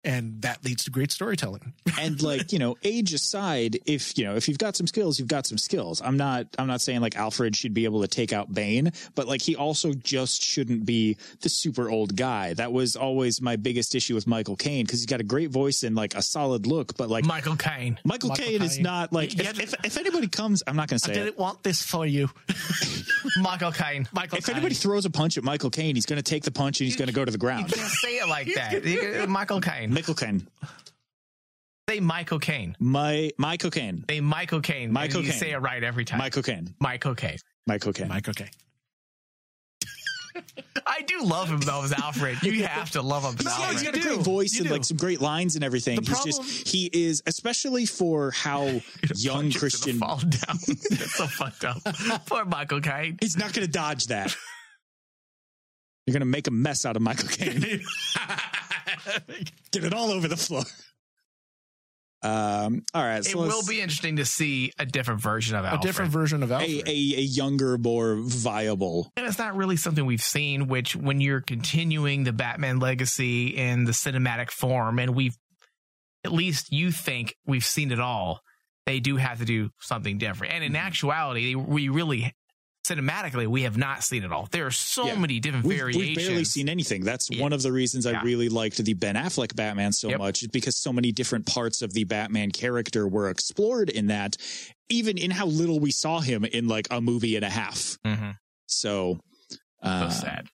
And that leads to great storytelling. and like you know age aside if you know if you've got some skills you've got some skills i'm not i'm not saying like alfred should be able to take out bane but like he also just shouldn't be the super old guy that was always my biggest issue with michael caine because he's got a great voice and like a solid look but like Michael Caine. michael, Michael caine is not like if, to- if, if anybody comes i'm not gonna say i didn't it want this for you. Michael Caine. Michael if anybody throws a punch at michael caine he's gonna take the punch and he's gonna go to the ground You ground can't say it like that. Michael Caine. Michael caine Say Michael Caine. my my cocaine Say Michael Caine. Michael and You Caine. say it right every time. my cocaine Michael Caine. my cocaine Mike, okay. I do love him though as Alfred. You have to love him as Yeah, Alfred. he's got a great voice You and do. like some great lines and everything. The he's problem- just he is especially for how young Punch is gonna Christian. fall down. That's so fucked up. Poor Michael Caine. He's not going to dodge that. You're going to make a mess out of Michael Caine. Get it all over the floor. Um. All right. It will be interesting to see a different version of A different version of a, Alfred. a a younger, more viable. and it's not really something we've seen which when you're continuing the batman legacy in the cinematic form and we've at least you think we've seen it all they do have to do something different and in Mm-hmm. actuality we really cinematically we have not seen it all there are so Yeah. many different We've, variations we've barely seen anything. That's Yeah. one of the reasons I Yeah. really liked the Ben Affleck Batman so Yep. much, because so many different parts of the Batman character were explored in that, even in how little we saw him in like a movie and a half. Mhm. So, so uh, sad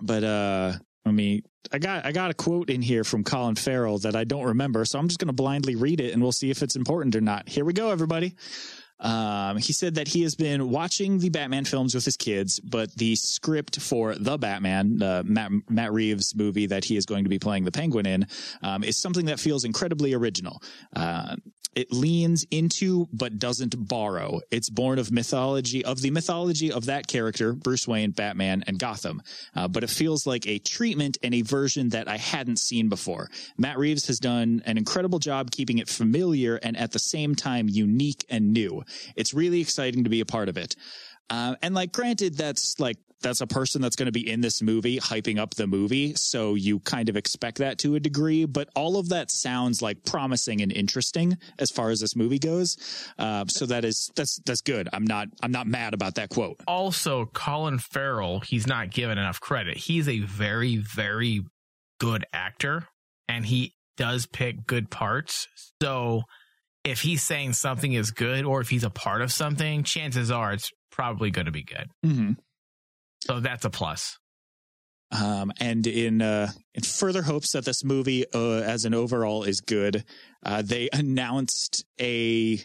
but uh I mean, I got I got a quote in here from Colin Farrell that I don't remember, so I'm just going to blindly read it and we'll see if it's important or not. Here we go, everybody. Um, he said that he has been watching the Batman films with his kids, but the script for the Batman, uh, Matt, Matt Reeves movie that he is going to be playing the Penguin in, um, is something that feels incredibly original. Uh, it leans into but doesn't borrow. It's born of mythology of the mythology of that character, Bruce Wayne, Batman, and Gotham. Uh, but it feels like a treatment and a version that I hadn't seen before. Matt Reeves has done an incredible job keeping it familiar and at the same time unique and new. It's really exciting to be a part of it. Um, and like, granted, that's like that's a person that's going to be in this movie hyping up the movie, so you kind of expect that to a degree. But all of that sounds like promising and interesting as far as this movie goes. Uh, so that is that's that's good. I'm not I'm not mad about that quote. Also, Colin Farrell, he's not given enough credit. He's a very, very good actor and he does pick good parts. So if he's saying something is good or if he's a part of something, chances are it's probably going to be good. Mm-hmm. So that's a plus. Um, and in uh, in further hopes that this movie, uh, as an overall, is good, uh, they announced a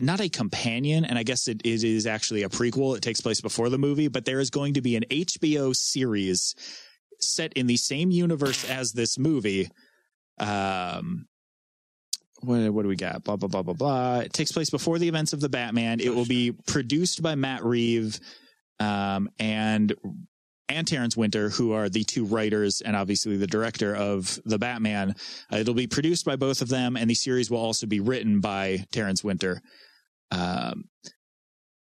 not a companion, and I guess it, it is actually a prequel. It takes place before the movie, but there is going to be an HBO series set in the same universe as this movie. Um, what, what do we got? Blah blah blah blah blah. It takes place before the events of the Batman. It will be produced by Matt Reeve um, and and Terrence Winter, who are the two writers and obviously the director of the Batman. Uh, it'll be produced by both of them, and the series will also be written by Terrence Winter. Um,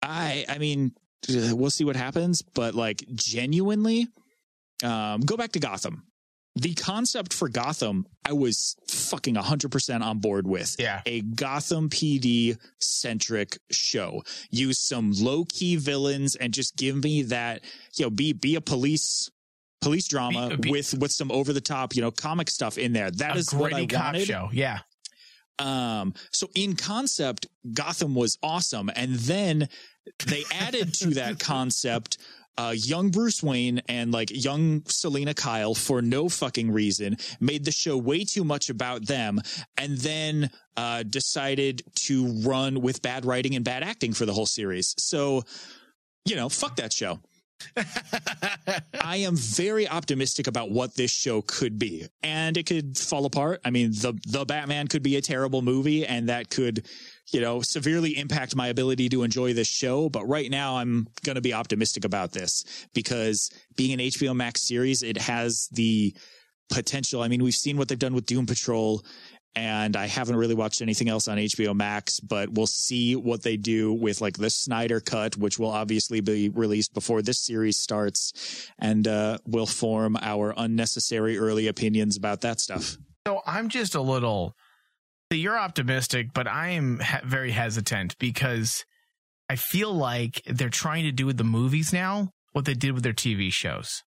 I I mean, we'll see what happens, but like genuinely, um, go back to Gotham. The concept for Gotham, I was fucking 100% on board with. Yeah. A Gotham PD centric show. Use some low key villains and just give me that, you know, be, be a police, police drama Be- be- with, with some over the top, you know, comic stuff in there. That is what I wanted. show. Yeah. Um, so in concept, Gotham was awesome. And then they added to that concept uh, young Bruce Wayne and like young Selina Kyle for no fucking reason, made the show way too much about them, and then uh, decided to run with bad writing and bad acting for the whole series. So, you know, fuck that show. I am very optimistic about what this show could be, and it could fall apart. I mean, the the Batman could be a terrible movie, and that could, you know, severely impact my ability to enjoy this show. But right now, I'm going to be optimistic about this because being an HBO Max series, it has the potential. I mean, we've seen what they've done with Doom Patrol. And I haven't really watched anything else on HBO Max, but we'll see what they do with like the Snyder cut, which will obviously be released before this series starts, and uh, we'll form our unnecessary early opinions about that stuff. So I'm just a little. You're optimistic, but I am very hesitant because I feel like they're trying to do with the movies now what they did with their TV shows.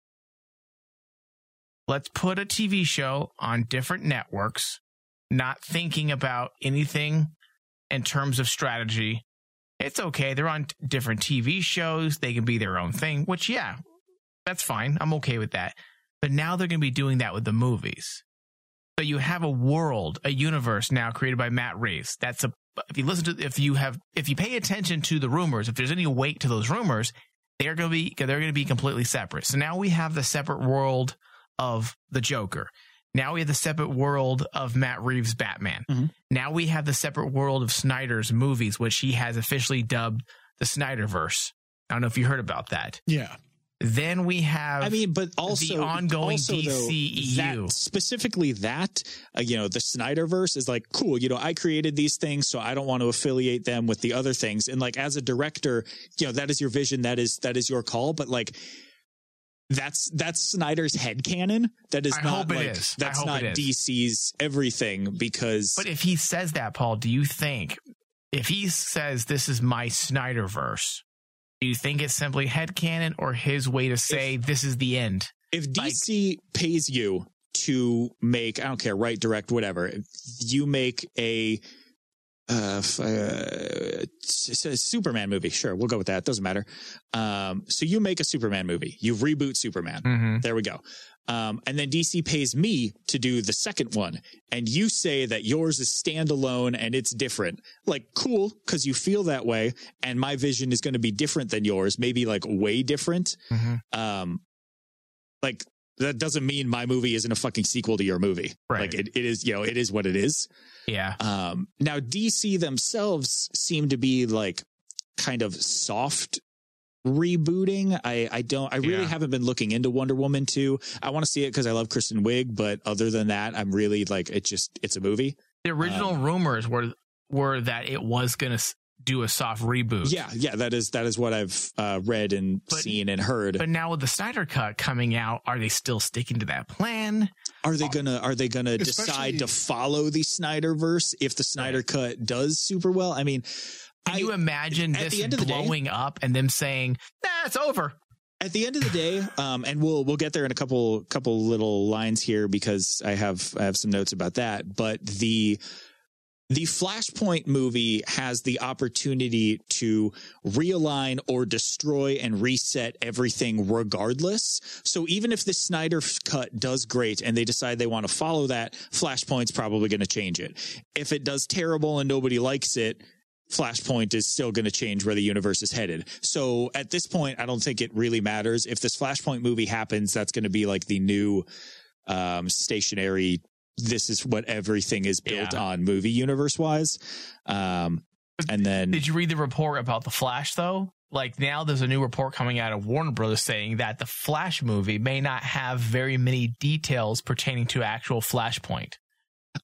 Let's put a TV show on different networks, not thinking about anything in terms of strategy. It's okay. They're on t- different TV shows. They can be their own thing, which, yeah, that's fine. I'm okay with that. But now they're going to be doing that with the movies. So you have a world, a universe now created by Matt Reeves. That's a if you listen to if you have if you pay attention to the rumors, if there's any weight to those rumors, they're going to be they're going to be completely separate. So now we have the separate world of the Joker. Now we have the separate world of Matt Reeves' Batman. Mhm. Now we have the separate world of Snyder's movies, which he has officially dubbed the Snyderverse. I don't know if you heard about that. Yeah. Then we have I mean, but also the ongoing also, though, that- specifically that uh, you know the Snyderverse is like cool. You know, I created these things, so I don't want to affiliate them with the other things. And like as a director, you know, that is your vision. That is that is your call. But like. That's that's Snyder's head canon. That is I not like is. That's hope not it is. DC's everything because But if he says that, Paul, do you think if he says this is my Snyderverse, do you think it's simply headcanon or his way to say this is the end? if DC pays you to make, I don't care, write, direct, whatever, if you make a uh, uh, Superman movie, sure, we'll go with that. Doesn't matter. Um, so you make a Superman movie, you reboot Superman. Mm-hmm. There we go. Um, and then DC pays me to do the second one, and you say that yours is standalone and it's different. Like, cool, because you feel that way, and my vision is going to be different than yours, maybe like way different Mm-hmm. um like that doesn't mean my movie isn't a fucking sequel to your movie Right. like it, it is you know it is what it is Yeah. um now dc themselves seem to be like kind of soft rebooting i i don't i really Yeah. haven't been looking into wonder woman 2 i want to see it because i love kristen wiig but other than that i'm really like it just it's a movie The original Um, rumors were were that it was going to do a soft reboot. Yeah, yeah, that is that is what I've uh, read and But- seen and heard. But now with the Snyder cut coming out, are they still sticking to that plan? are they gonna are they gonna Especially- decide to follow the Snyderverse if the Snyder cut does super well? I mean, Can I, you imagine this the end of the day- blowing up and them saying, "Nah, it's over"? at the end of the day, um, and we'll we'll get there in a couple couple little lines here because I have I have some notes about that. But the the Flashpoint movie has the opportunity to realign or destroy and reset everything regardless. So even if the Snyder cut does great and they decide they want to follow that, Flashpoint's probably going to change it. If it does terrible and nobody likes it, Flashpoint is still going to change where the universe is headed. So at this point, I don't think it really matters. If this Flashpoint movie happens, that's going to be like the new um, stationary. This is what everything is built Yeah. on movie universe wise. Um, and then Did you read the report about the Flash though? Like now there's a new report coming out of Warner Brothers saying that the Flash movie may not have very many details pertaining to actual Flashpoint.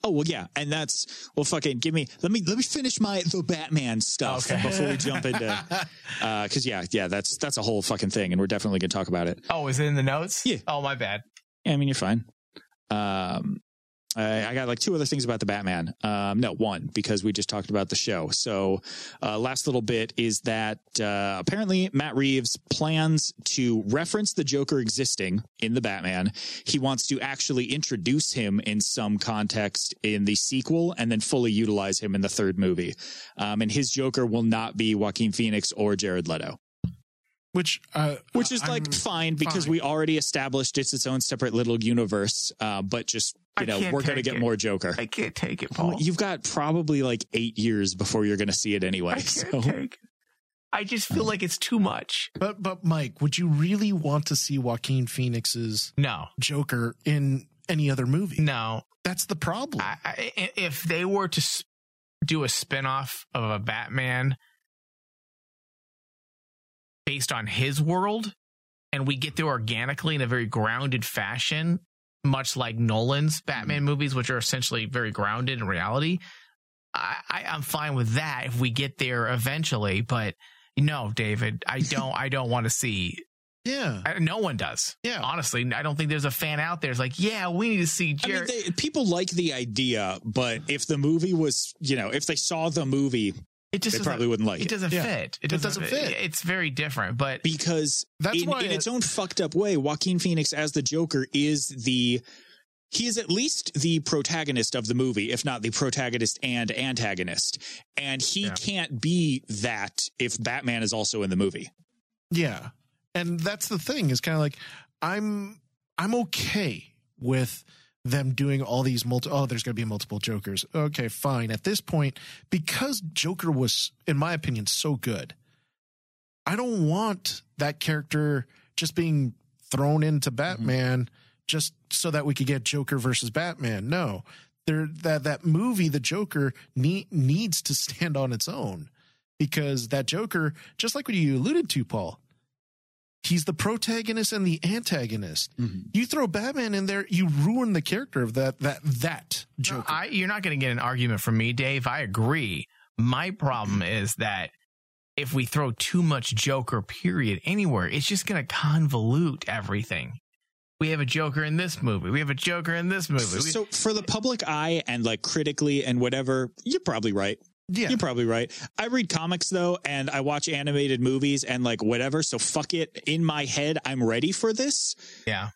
Oh well, yeah, and that's well, fucking give me let me let me finish my the Batman stuff Okay. before we jump into because yeah, yeah, that's that's a whole fucking thing, and we're definitely gonna talk about it. Oh, is it in the notes? Yeah. Oh, my bad. Yeah, I mean, you're fine. Um, I, I got like two other things about the Batman. Um, no, one because we just talked about the show. So, uh, last little bit is that uh, apparently Matt Reeves plans to reference the Joker existing in the Batman. He wants to actually introduce him in some context in the sequel, and then fully utilize him in the third movie. Um, and his Joker will not be Joaquin Phoenix or Jared Leto Which, uh, which is I'm like fine because fine. we already established it's its own separate little universe. Uh, but just you know, we're gonna get it. more Joker. I can't take it, Well, Paul. You've got probably like eight years before you're gonna see it anyway. I can't So take it. I just feel like it's too much. But but Mike, would you really want to see Joaquin Phoenix's No, Joker in any other movie? no. That's the problem. I, I, if they were to do a spinoff of a Batman based on his world, and we get there organically in a very grounded fashion, much like Nolan's mm-hmm. Batman movies, which are essentially very grounded in reality, I, I'm fine with that if we get there eventually. But no, David, I don't. I don't want to see. yeah, I, no one does. yeah. Honestly, I don't think there's a fan out there. It's like, yeah, we need to see I mean, they, people like the idea, but if the movie was, you know, if they saw the movie, it just they doesn't- probably wouldn't like it it. doesn't Yeah. fit. It It doesn't, doesn't fit. It's very different, but because That's in, why in it- its own fucked up way, Joaquin Phoenix as the Joker is the he is at least the protagonist of the movie, if not the protagonist and antagonist. And he Yeah. can't be that if Batman is also in the movie. Yeah. And that's the thing is kind of like I'm I'm okay with them doing all these multi oh there's going to be multiple jokers. Okay, fine. At this point because Joker was in my opinion so good. I don't want that character just being thrown into mm-hmm. Batman just so that we could get Joker versus Batman. No. There that that movie the Joker need, needs to stand on its own because that Joker just like what you alluded to Paul He's the protagonist and the antagonist. Mm-hmm. You throw Batman in there, you ruin the character of that that that No, Joker. I, you're not going to get an argument from me, Dave. I agree. My problem is that if we throw too much Joker, period, anywhere, it's just going to convolute everything. We have a Joker in this movie. We have a Joker in this movie. We- So for the public eye and like critically and whatever, you're probably right. Yeah. You're probably right. I read comics though, and I watch animated movies and like whatever. So fuck it. In my head, I'm ready for this. yeah.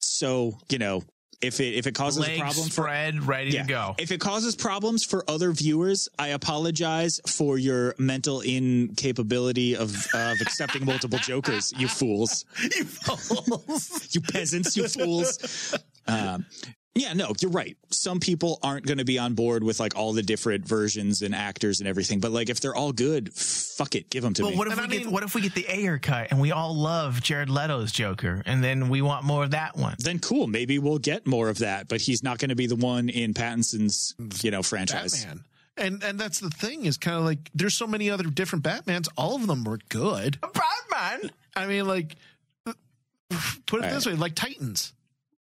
So you know, if it if it causes Legs a problem for spread, ready yeah, to go. if it causes problems for other viewers, I apologize for your mental incapability of of accepting multiple jokers. You fools, you fools. you peasants, you fools. Um, yeah, no, you're right. Some people aren't going to be on board with like all the different versions and actors and everything. But like, if they're all good, fuck it, give them to But me. what if we I get what if we get the Ayer cut and we all love Jared Leto's Joker and then we want more of that one? then cool, maybe we'll get more of that. But he's not going to be the one in Pattinson's, you know, franchise. Batman. And and that's the thing is kind of like there's so many other different Batmans. All of them were good. Batman. I mean, like put it All this way, like Titans.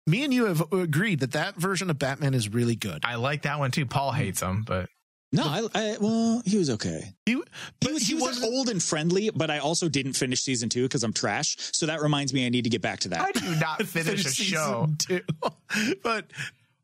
Me and you have agreed that that version of Batman is really good. I like that one too. Paul hates him, but No, I, I well, he was okay. He, He but old and friendly, but I also didn't finish season two because I'm trash. So that reminds me I need to get back to that. How do you not finish a show? season two. but that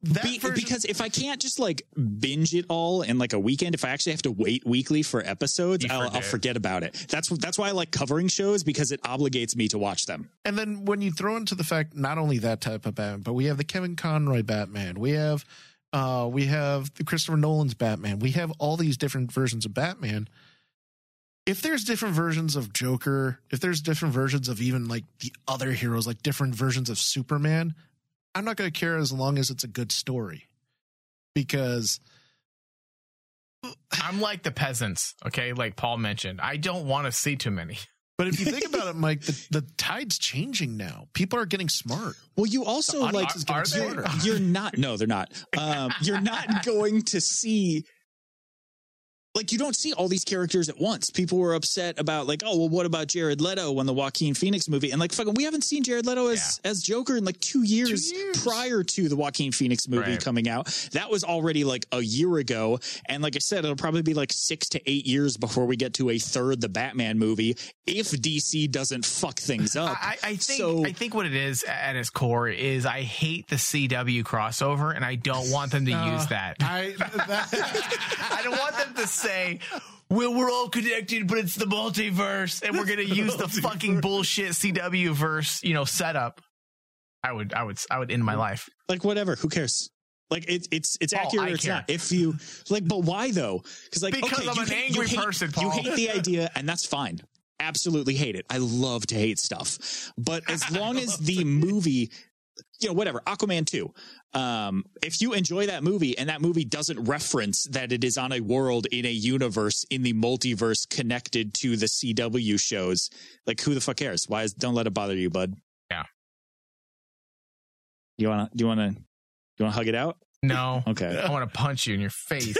Be- version- because if I can't just like binge it all in like a weekend, if I actually have to wait weekly for episodes, You I'll, I'll forget. forget about it. That's that's why I like covering shows because it obligates me to watch them. And then when you throw into the fact not only that type of Batman, but we have the Kevin Conroy Batman, we have uh we have the Christopher Nolan's Batman, we have all these different versions of Batman. If there's different versions of Joker, if there's different versions of even like the other heroes, like different versions of Superman, I'm not going to care as long as it's a good story. Because I'm like the peasants, okay? Like Paul mentioned. I don't want to see too many. but if you think about it, Mike, the, the tide's changing now. People are getting smart. Well, you also The like audience is getting are they? you're not no they're not um you're not going to see like you don't see all these characters at once people were upset about like oh well what about jared leto when the joaquin phoenix movie and like fucking we haven't seen jared leto as as joker in like two years, years. prior to the joaquin phoenix movie Right. coming out that was already like a year ago and like i said it'll probably be like six to eight years before we get to a third the batman movie if dc doesn't fuck things up I, I think so I think what it is at its core is I hate the CW crossover, and I don't want them to uh, use that. I that, I don't want them to say, "Well, we're all connected, but it's the multiverse, and we're gonna use the fucking bullshit CW verse, you know, setup." I would, I would, I would end my life. like whatever. Who cares? Like it, it's it's oh, Paul, accurate or it's care. not. If you like but why though? Because like Because okay, I'm an hate- angry hate, person, you hate the idea and that's fine. Absolutely hate it. I love to hate stuff. But as long as the movie you know whatever aquaman 2 um if you enjoy that movie and that movie doesn't reference that it is on a world in a universe in the multiverse connected to the cw shows like who the fuck cares? Why is don't let it bother you bud. Yeah. you wanna do you wanna do you wanna hug it out? No, okay. I want to punch you in your face.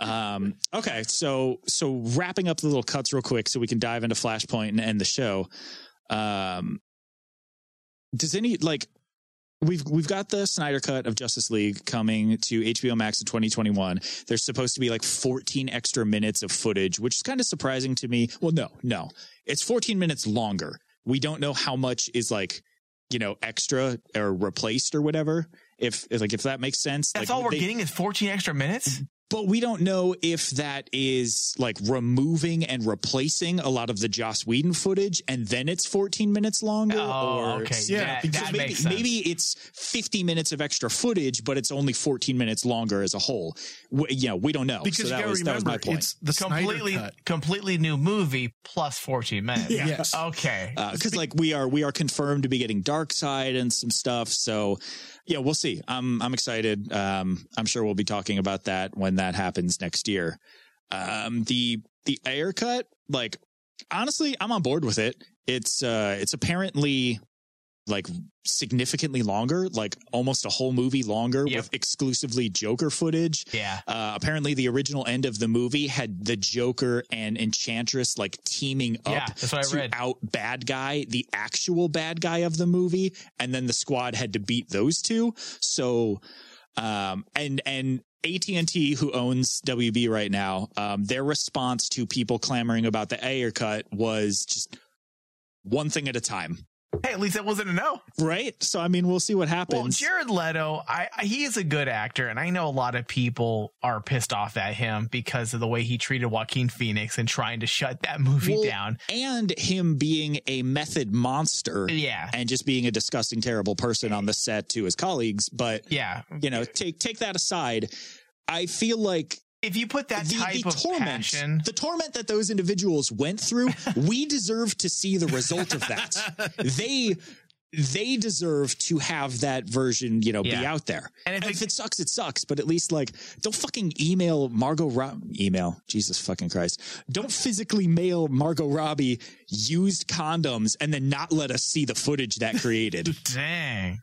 um, okay, so so wrapping up the little cuts real quick, so we can dive into Flashpoint and end the show. Um, does any like we've we've got the Snyder cut of Justice League coming to HBO Max in 2021. There's supposed to be like 14 extra minutes of footage, which is kind of surprising to me. Well, no, no, it's 14 minutes longer. We don't know how much is like you know extra or replaced or whatever. If, if like if that makes sense, That's Like, all we're they- getting is 14 extra minutes. But we don't know if that is like removing and replacing a lot of the Joss Whedon footage and then it's 14 minutes longer. Oh, or okay. yeah, that, because that maybe, makes sense. maybe it's 50 minutes of extra footage, but it's only 14 minutes longer as a whole. We, you know, we don't know. because so that gotta was, that was my point. it's the completely, completely new movie plus 14 minutes. Yeah. Yes. Okay. because Uh, like we are we are confirmed to be getting Darkseid and some stuff so yeah we'll see. I'm i'm excited. Um i'm sure we'll be talking about that when that happens next year. Um the the Ayer cut like honestly i'm on board with it. It's uh it's apparently like significantly longer like almost a whole movie longer Yep. with exclusively joker footage yeah. uh, apparently, the original end of the movie had the Joker and Enchantress like teaming up Yeah, that's what I to read. out bad guy, the actual bad guy of the movie, and then the squad had to beat those two. So, um, and and AT and T, who owns WB right now, um, their response to people clamoring about the Ayer cut was just one thing at a time, Hey, at least it wasn't a no. right? So, I mean, we'll see what Well, happens. Jared Leto, I, I he is a good actor, and I know a lot of people are pissed off at him because of the way he treated Joaquin Phoenix and trying to shut that movie Well, down. and him being a method monster. Yeah, and just being a disgusting, terrible person on the set to his colleagues. But yeah. you know, take take that aside. I feel like If you put that the, type the of torment, passion, the torment that those individuals went through, we deserve to see the result of that. they they deserve to have that version, you know, be out there. And And if if, it- it sucks, it sucks. But at least like, don't fucking email Margot Rob email. Jesus fucking Christ. Don't physically mail Margot Robbie used condoms and then not let us see the footage that created. dang,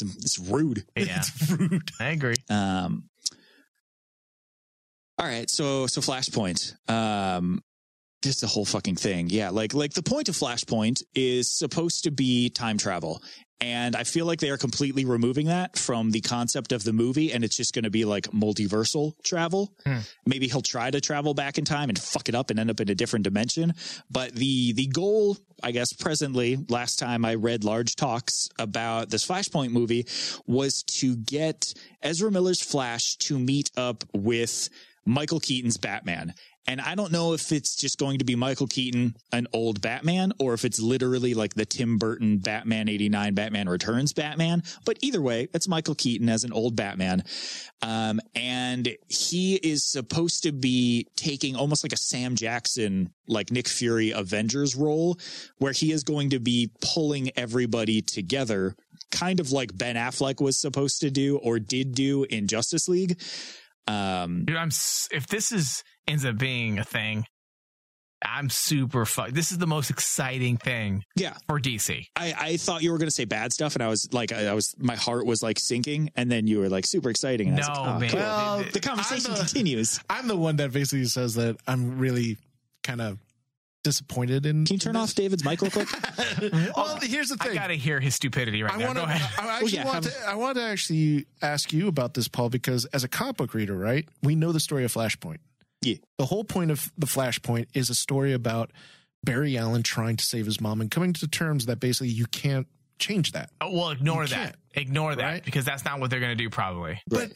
it's, rude. it's rude. I agree. Um, all right, so so Flashpoint. Um, this is the whole fucking thing. Yeah, like like the point of Flashpoint is supposed to be time travel, And I feel like they are completely removing that from the concept of the movie, and it's just going to be like multiversal travel. Maybe he'll try to travel back in time and fuck it up and end up in a different dimension. But the the goal, I guess, presently, last time I read large talks about this Flashpoint movie, was to get Ezra Miller's Flash to meet up with Michael Keaton's Batman. And I don't know if it's just going to be Michael Keaton, an old Batman, or if it's literally like the Tim Burton Batman 89 Batman Returns Batman. But either way, it's Michael Keaton as an old Batman. Um, and he is supposed to be taking almost like a Sam Jackson, like Nick Fury Avengers role, where he is going to be pulling everybody together, kind of like Ben Affleck was supposed to do or did do in Justice League. Um, Dude, I'm if this is ends up being a thing, I'm super fuck. This is the most exciting thing yeah, for DC. I, I thought you were going to say bad stuff, and I was like, I, I was, my heart was like sinking, and then you were like super exciting. And I was No, like, oh, man. cool. Well, the conversation I'm the- continues. I'm the one that basically says that I'm really kind of disappointed in. Can you turn off David's mic real quick? well, here's the thing. I gotta hear his stupidity right I now. want to. Go ahead. I actually yeah, want have- to. I want to actually ask you about this, Paul, because as a comic book reader, right, we know the story of Flashpoint. Yeah. The whole point of the Flashpoint is a story about Barry Allen trying to save his mom and coming to terms that basically you can't change that. Oh, well, ignore You that. Ignore that right? because that's not what they're gonna do. Probably. But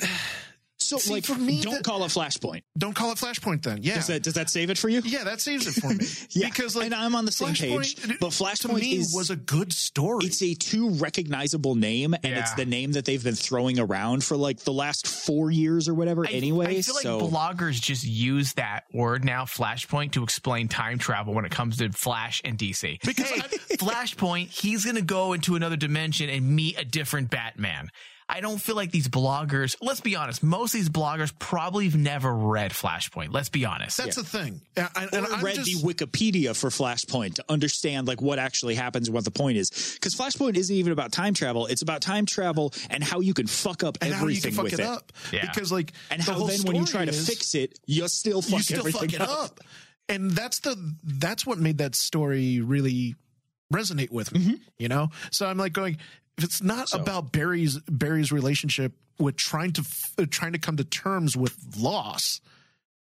So, See, like, for me, don't that- call it Flashpoint. don't call it Flashpoint then. Yeah. Does that does that save it for you? yeah, that saves it for me. Yeah, Because like and I'm on the same page. Flashpoint, But to Flashpoint me is was a good story. it's a too recognizable name, and it's the name that they've been throwing around for like the last four years or whatever. I- anyway, I feel like bloggers just use that word now, Flashpoint, to explain time travel when it comes to Flash and DC. Because hey, Flashpoint, he's gonna go into another dimension and meet a different Batman. I don't feel like these bloggers. Let's be honest. Most of these bloggers probably have never read Flashpoint. Let's be honest. That's the thing. And, I- and or I'm read just, the Wikipedia for Flashpoint to understand like what actually happens and what the point is. Because Flashpoint isn't even about time travel; it's about time travel and how you can fuck up and how you everything can fuck with it it. up. Yeah. Because like And the how whole then when you story try to is- fix it, you still fuck you still everything fuck it up. up. And that's the that's what made that story really resonate with me. Mm-hmm. You know, so I'm like going. If it's not So- about Barry's Barry's relationship with trying to uh, trying to come to terms with loss,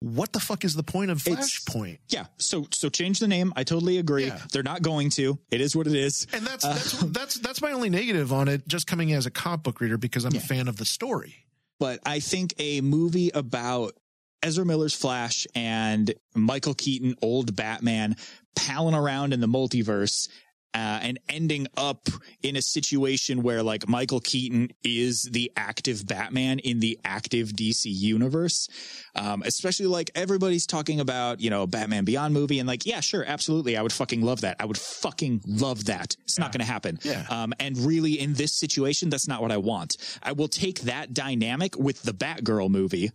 what the fuck is the point of It's- Flashpoint? Yeah, so so change the name. I totally agree. Yeah. They're not going to. It is what it is. And that's that's that's that's my only negative on it. Just coming as a comic book reader because I'm a fan of the story. but I think a movie about Ezra Miller's Flash and Michael Keaton, old Batman, palling around in the multiverse. Uh, and ending up in a situation where like Michael Keaton is the active Batman in the active DC universe. Um, especially like everybody's talking about, you know, Batman Beyond movie and like, yeah, sure. Absolutely. I would fucking love that. I would fucking love that. It's not going to happen. Yeah. Um, and really in this situation, that's not what I want. I will take that dynamic with the Batgirl movie,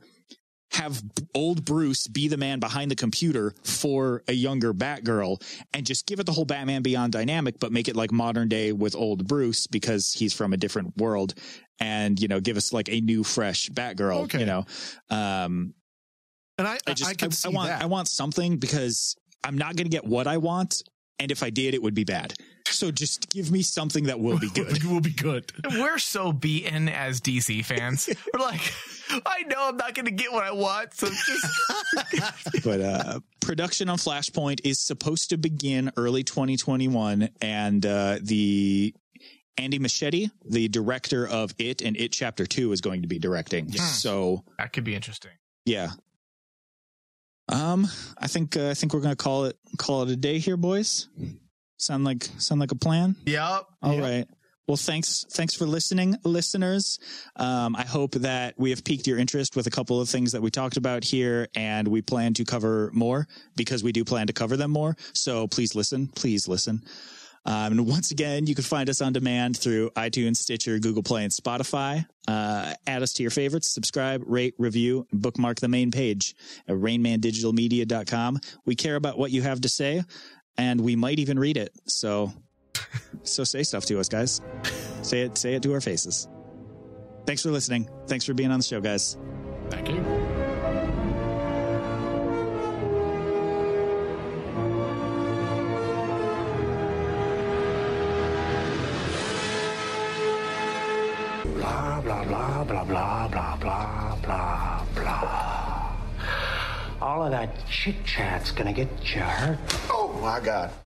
have old Bruce be the man behind the computer for a younger Batgirl and just give it the whole Batman Beyond dynamic, but make it like modern day with old Bruce because he's from a different world and, you know, give us like a new, fresh Batgirl, Okay. you know, um, And I I just, I, I, can see want, that. I want something because I'm not going to get what I want. And if I did, it would be bad. So just give me something that will be good. it will be good. We're so beaten as DC fans. We're like, I know I'm not going to get what I want, so just but uh, production on Flashpoint is supposed to begin early 2021, and uh, the Andy Muschietti, the director of It and It Chapter Two, is going to be directing. Yeah. So that could be interesting. yeah. Um, I think uh, I think we're gonna call it call it a day here, boys. Sound like sound like a plan? Yep. All right. Well, thanks. Thanks for listening, listeners. Um, I hope that we have piqued your interest with a couple of things that we talked about here, and we plan to cover more because we do plan to cover them more. So please listen. Please listen. Um, and once again, you can find us on demand through iTunes, Stitcher, Google Play, and Spotify. Uh, add us to your favorites, subscribe, rate, review, and bookmark the main page at rainmandigitalmedia.com. We care about what you have to say, and we might even read it. So so say stuff to us, guys. Say it, say it to our faces. Thanks for listening. Thanks for being on the show, guys. Thank you. blah, blah, blah, blah, blah, blah, blah, blah. All of that chit chat's gonna get you hurt. Oh my God.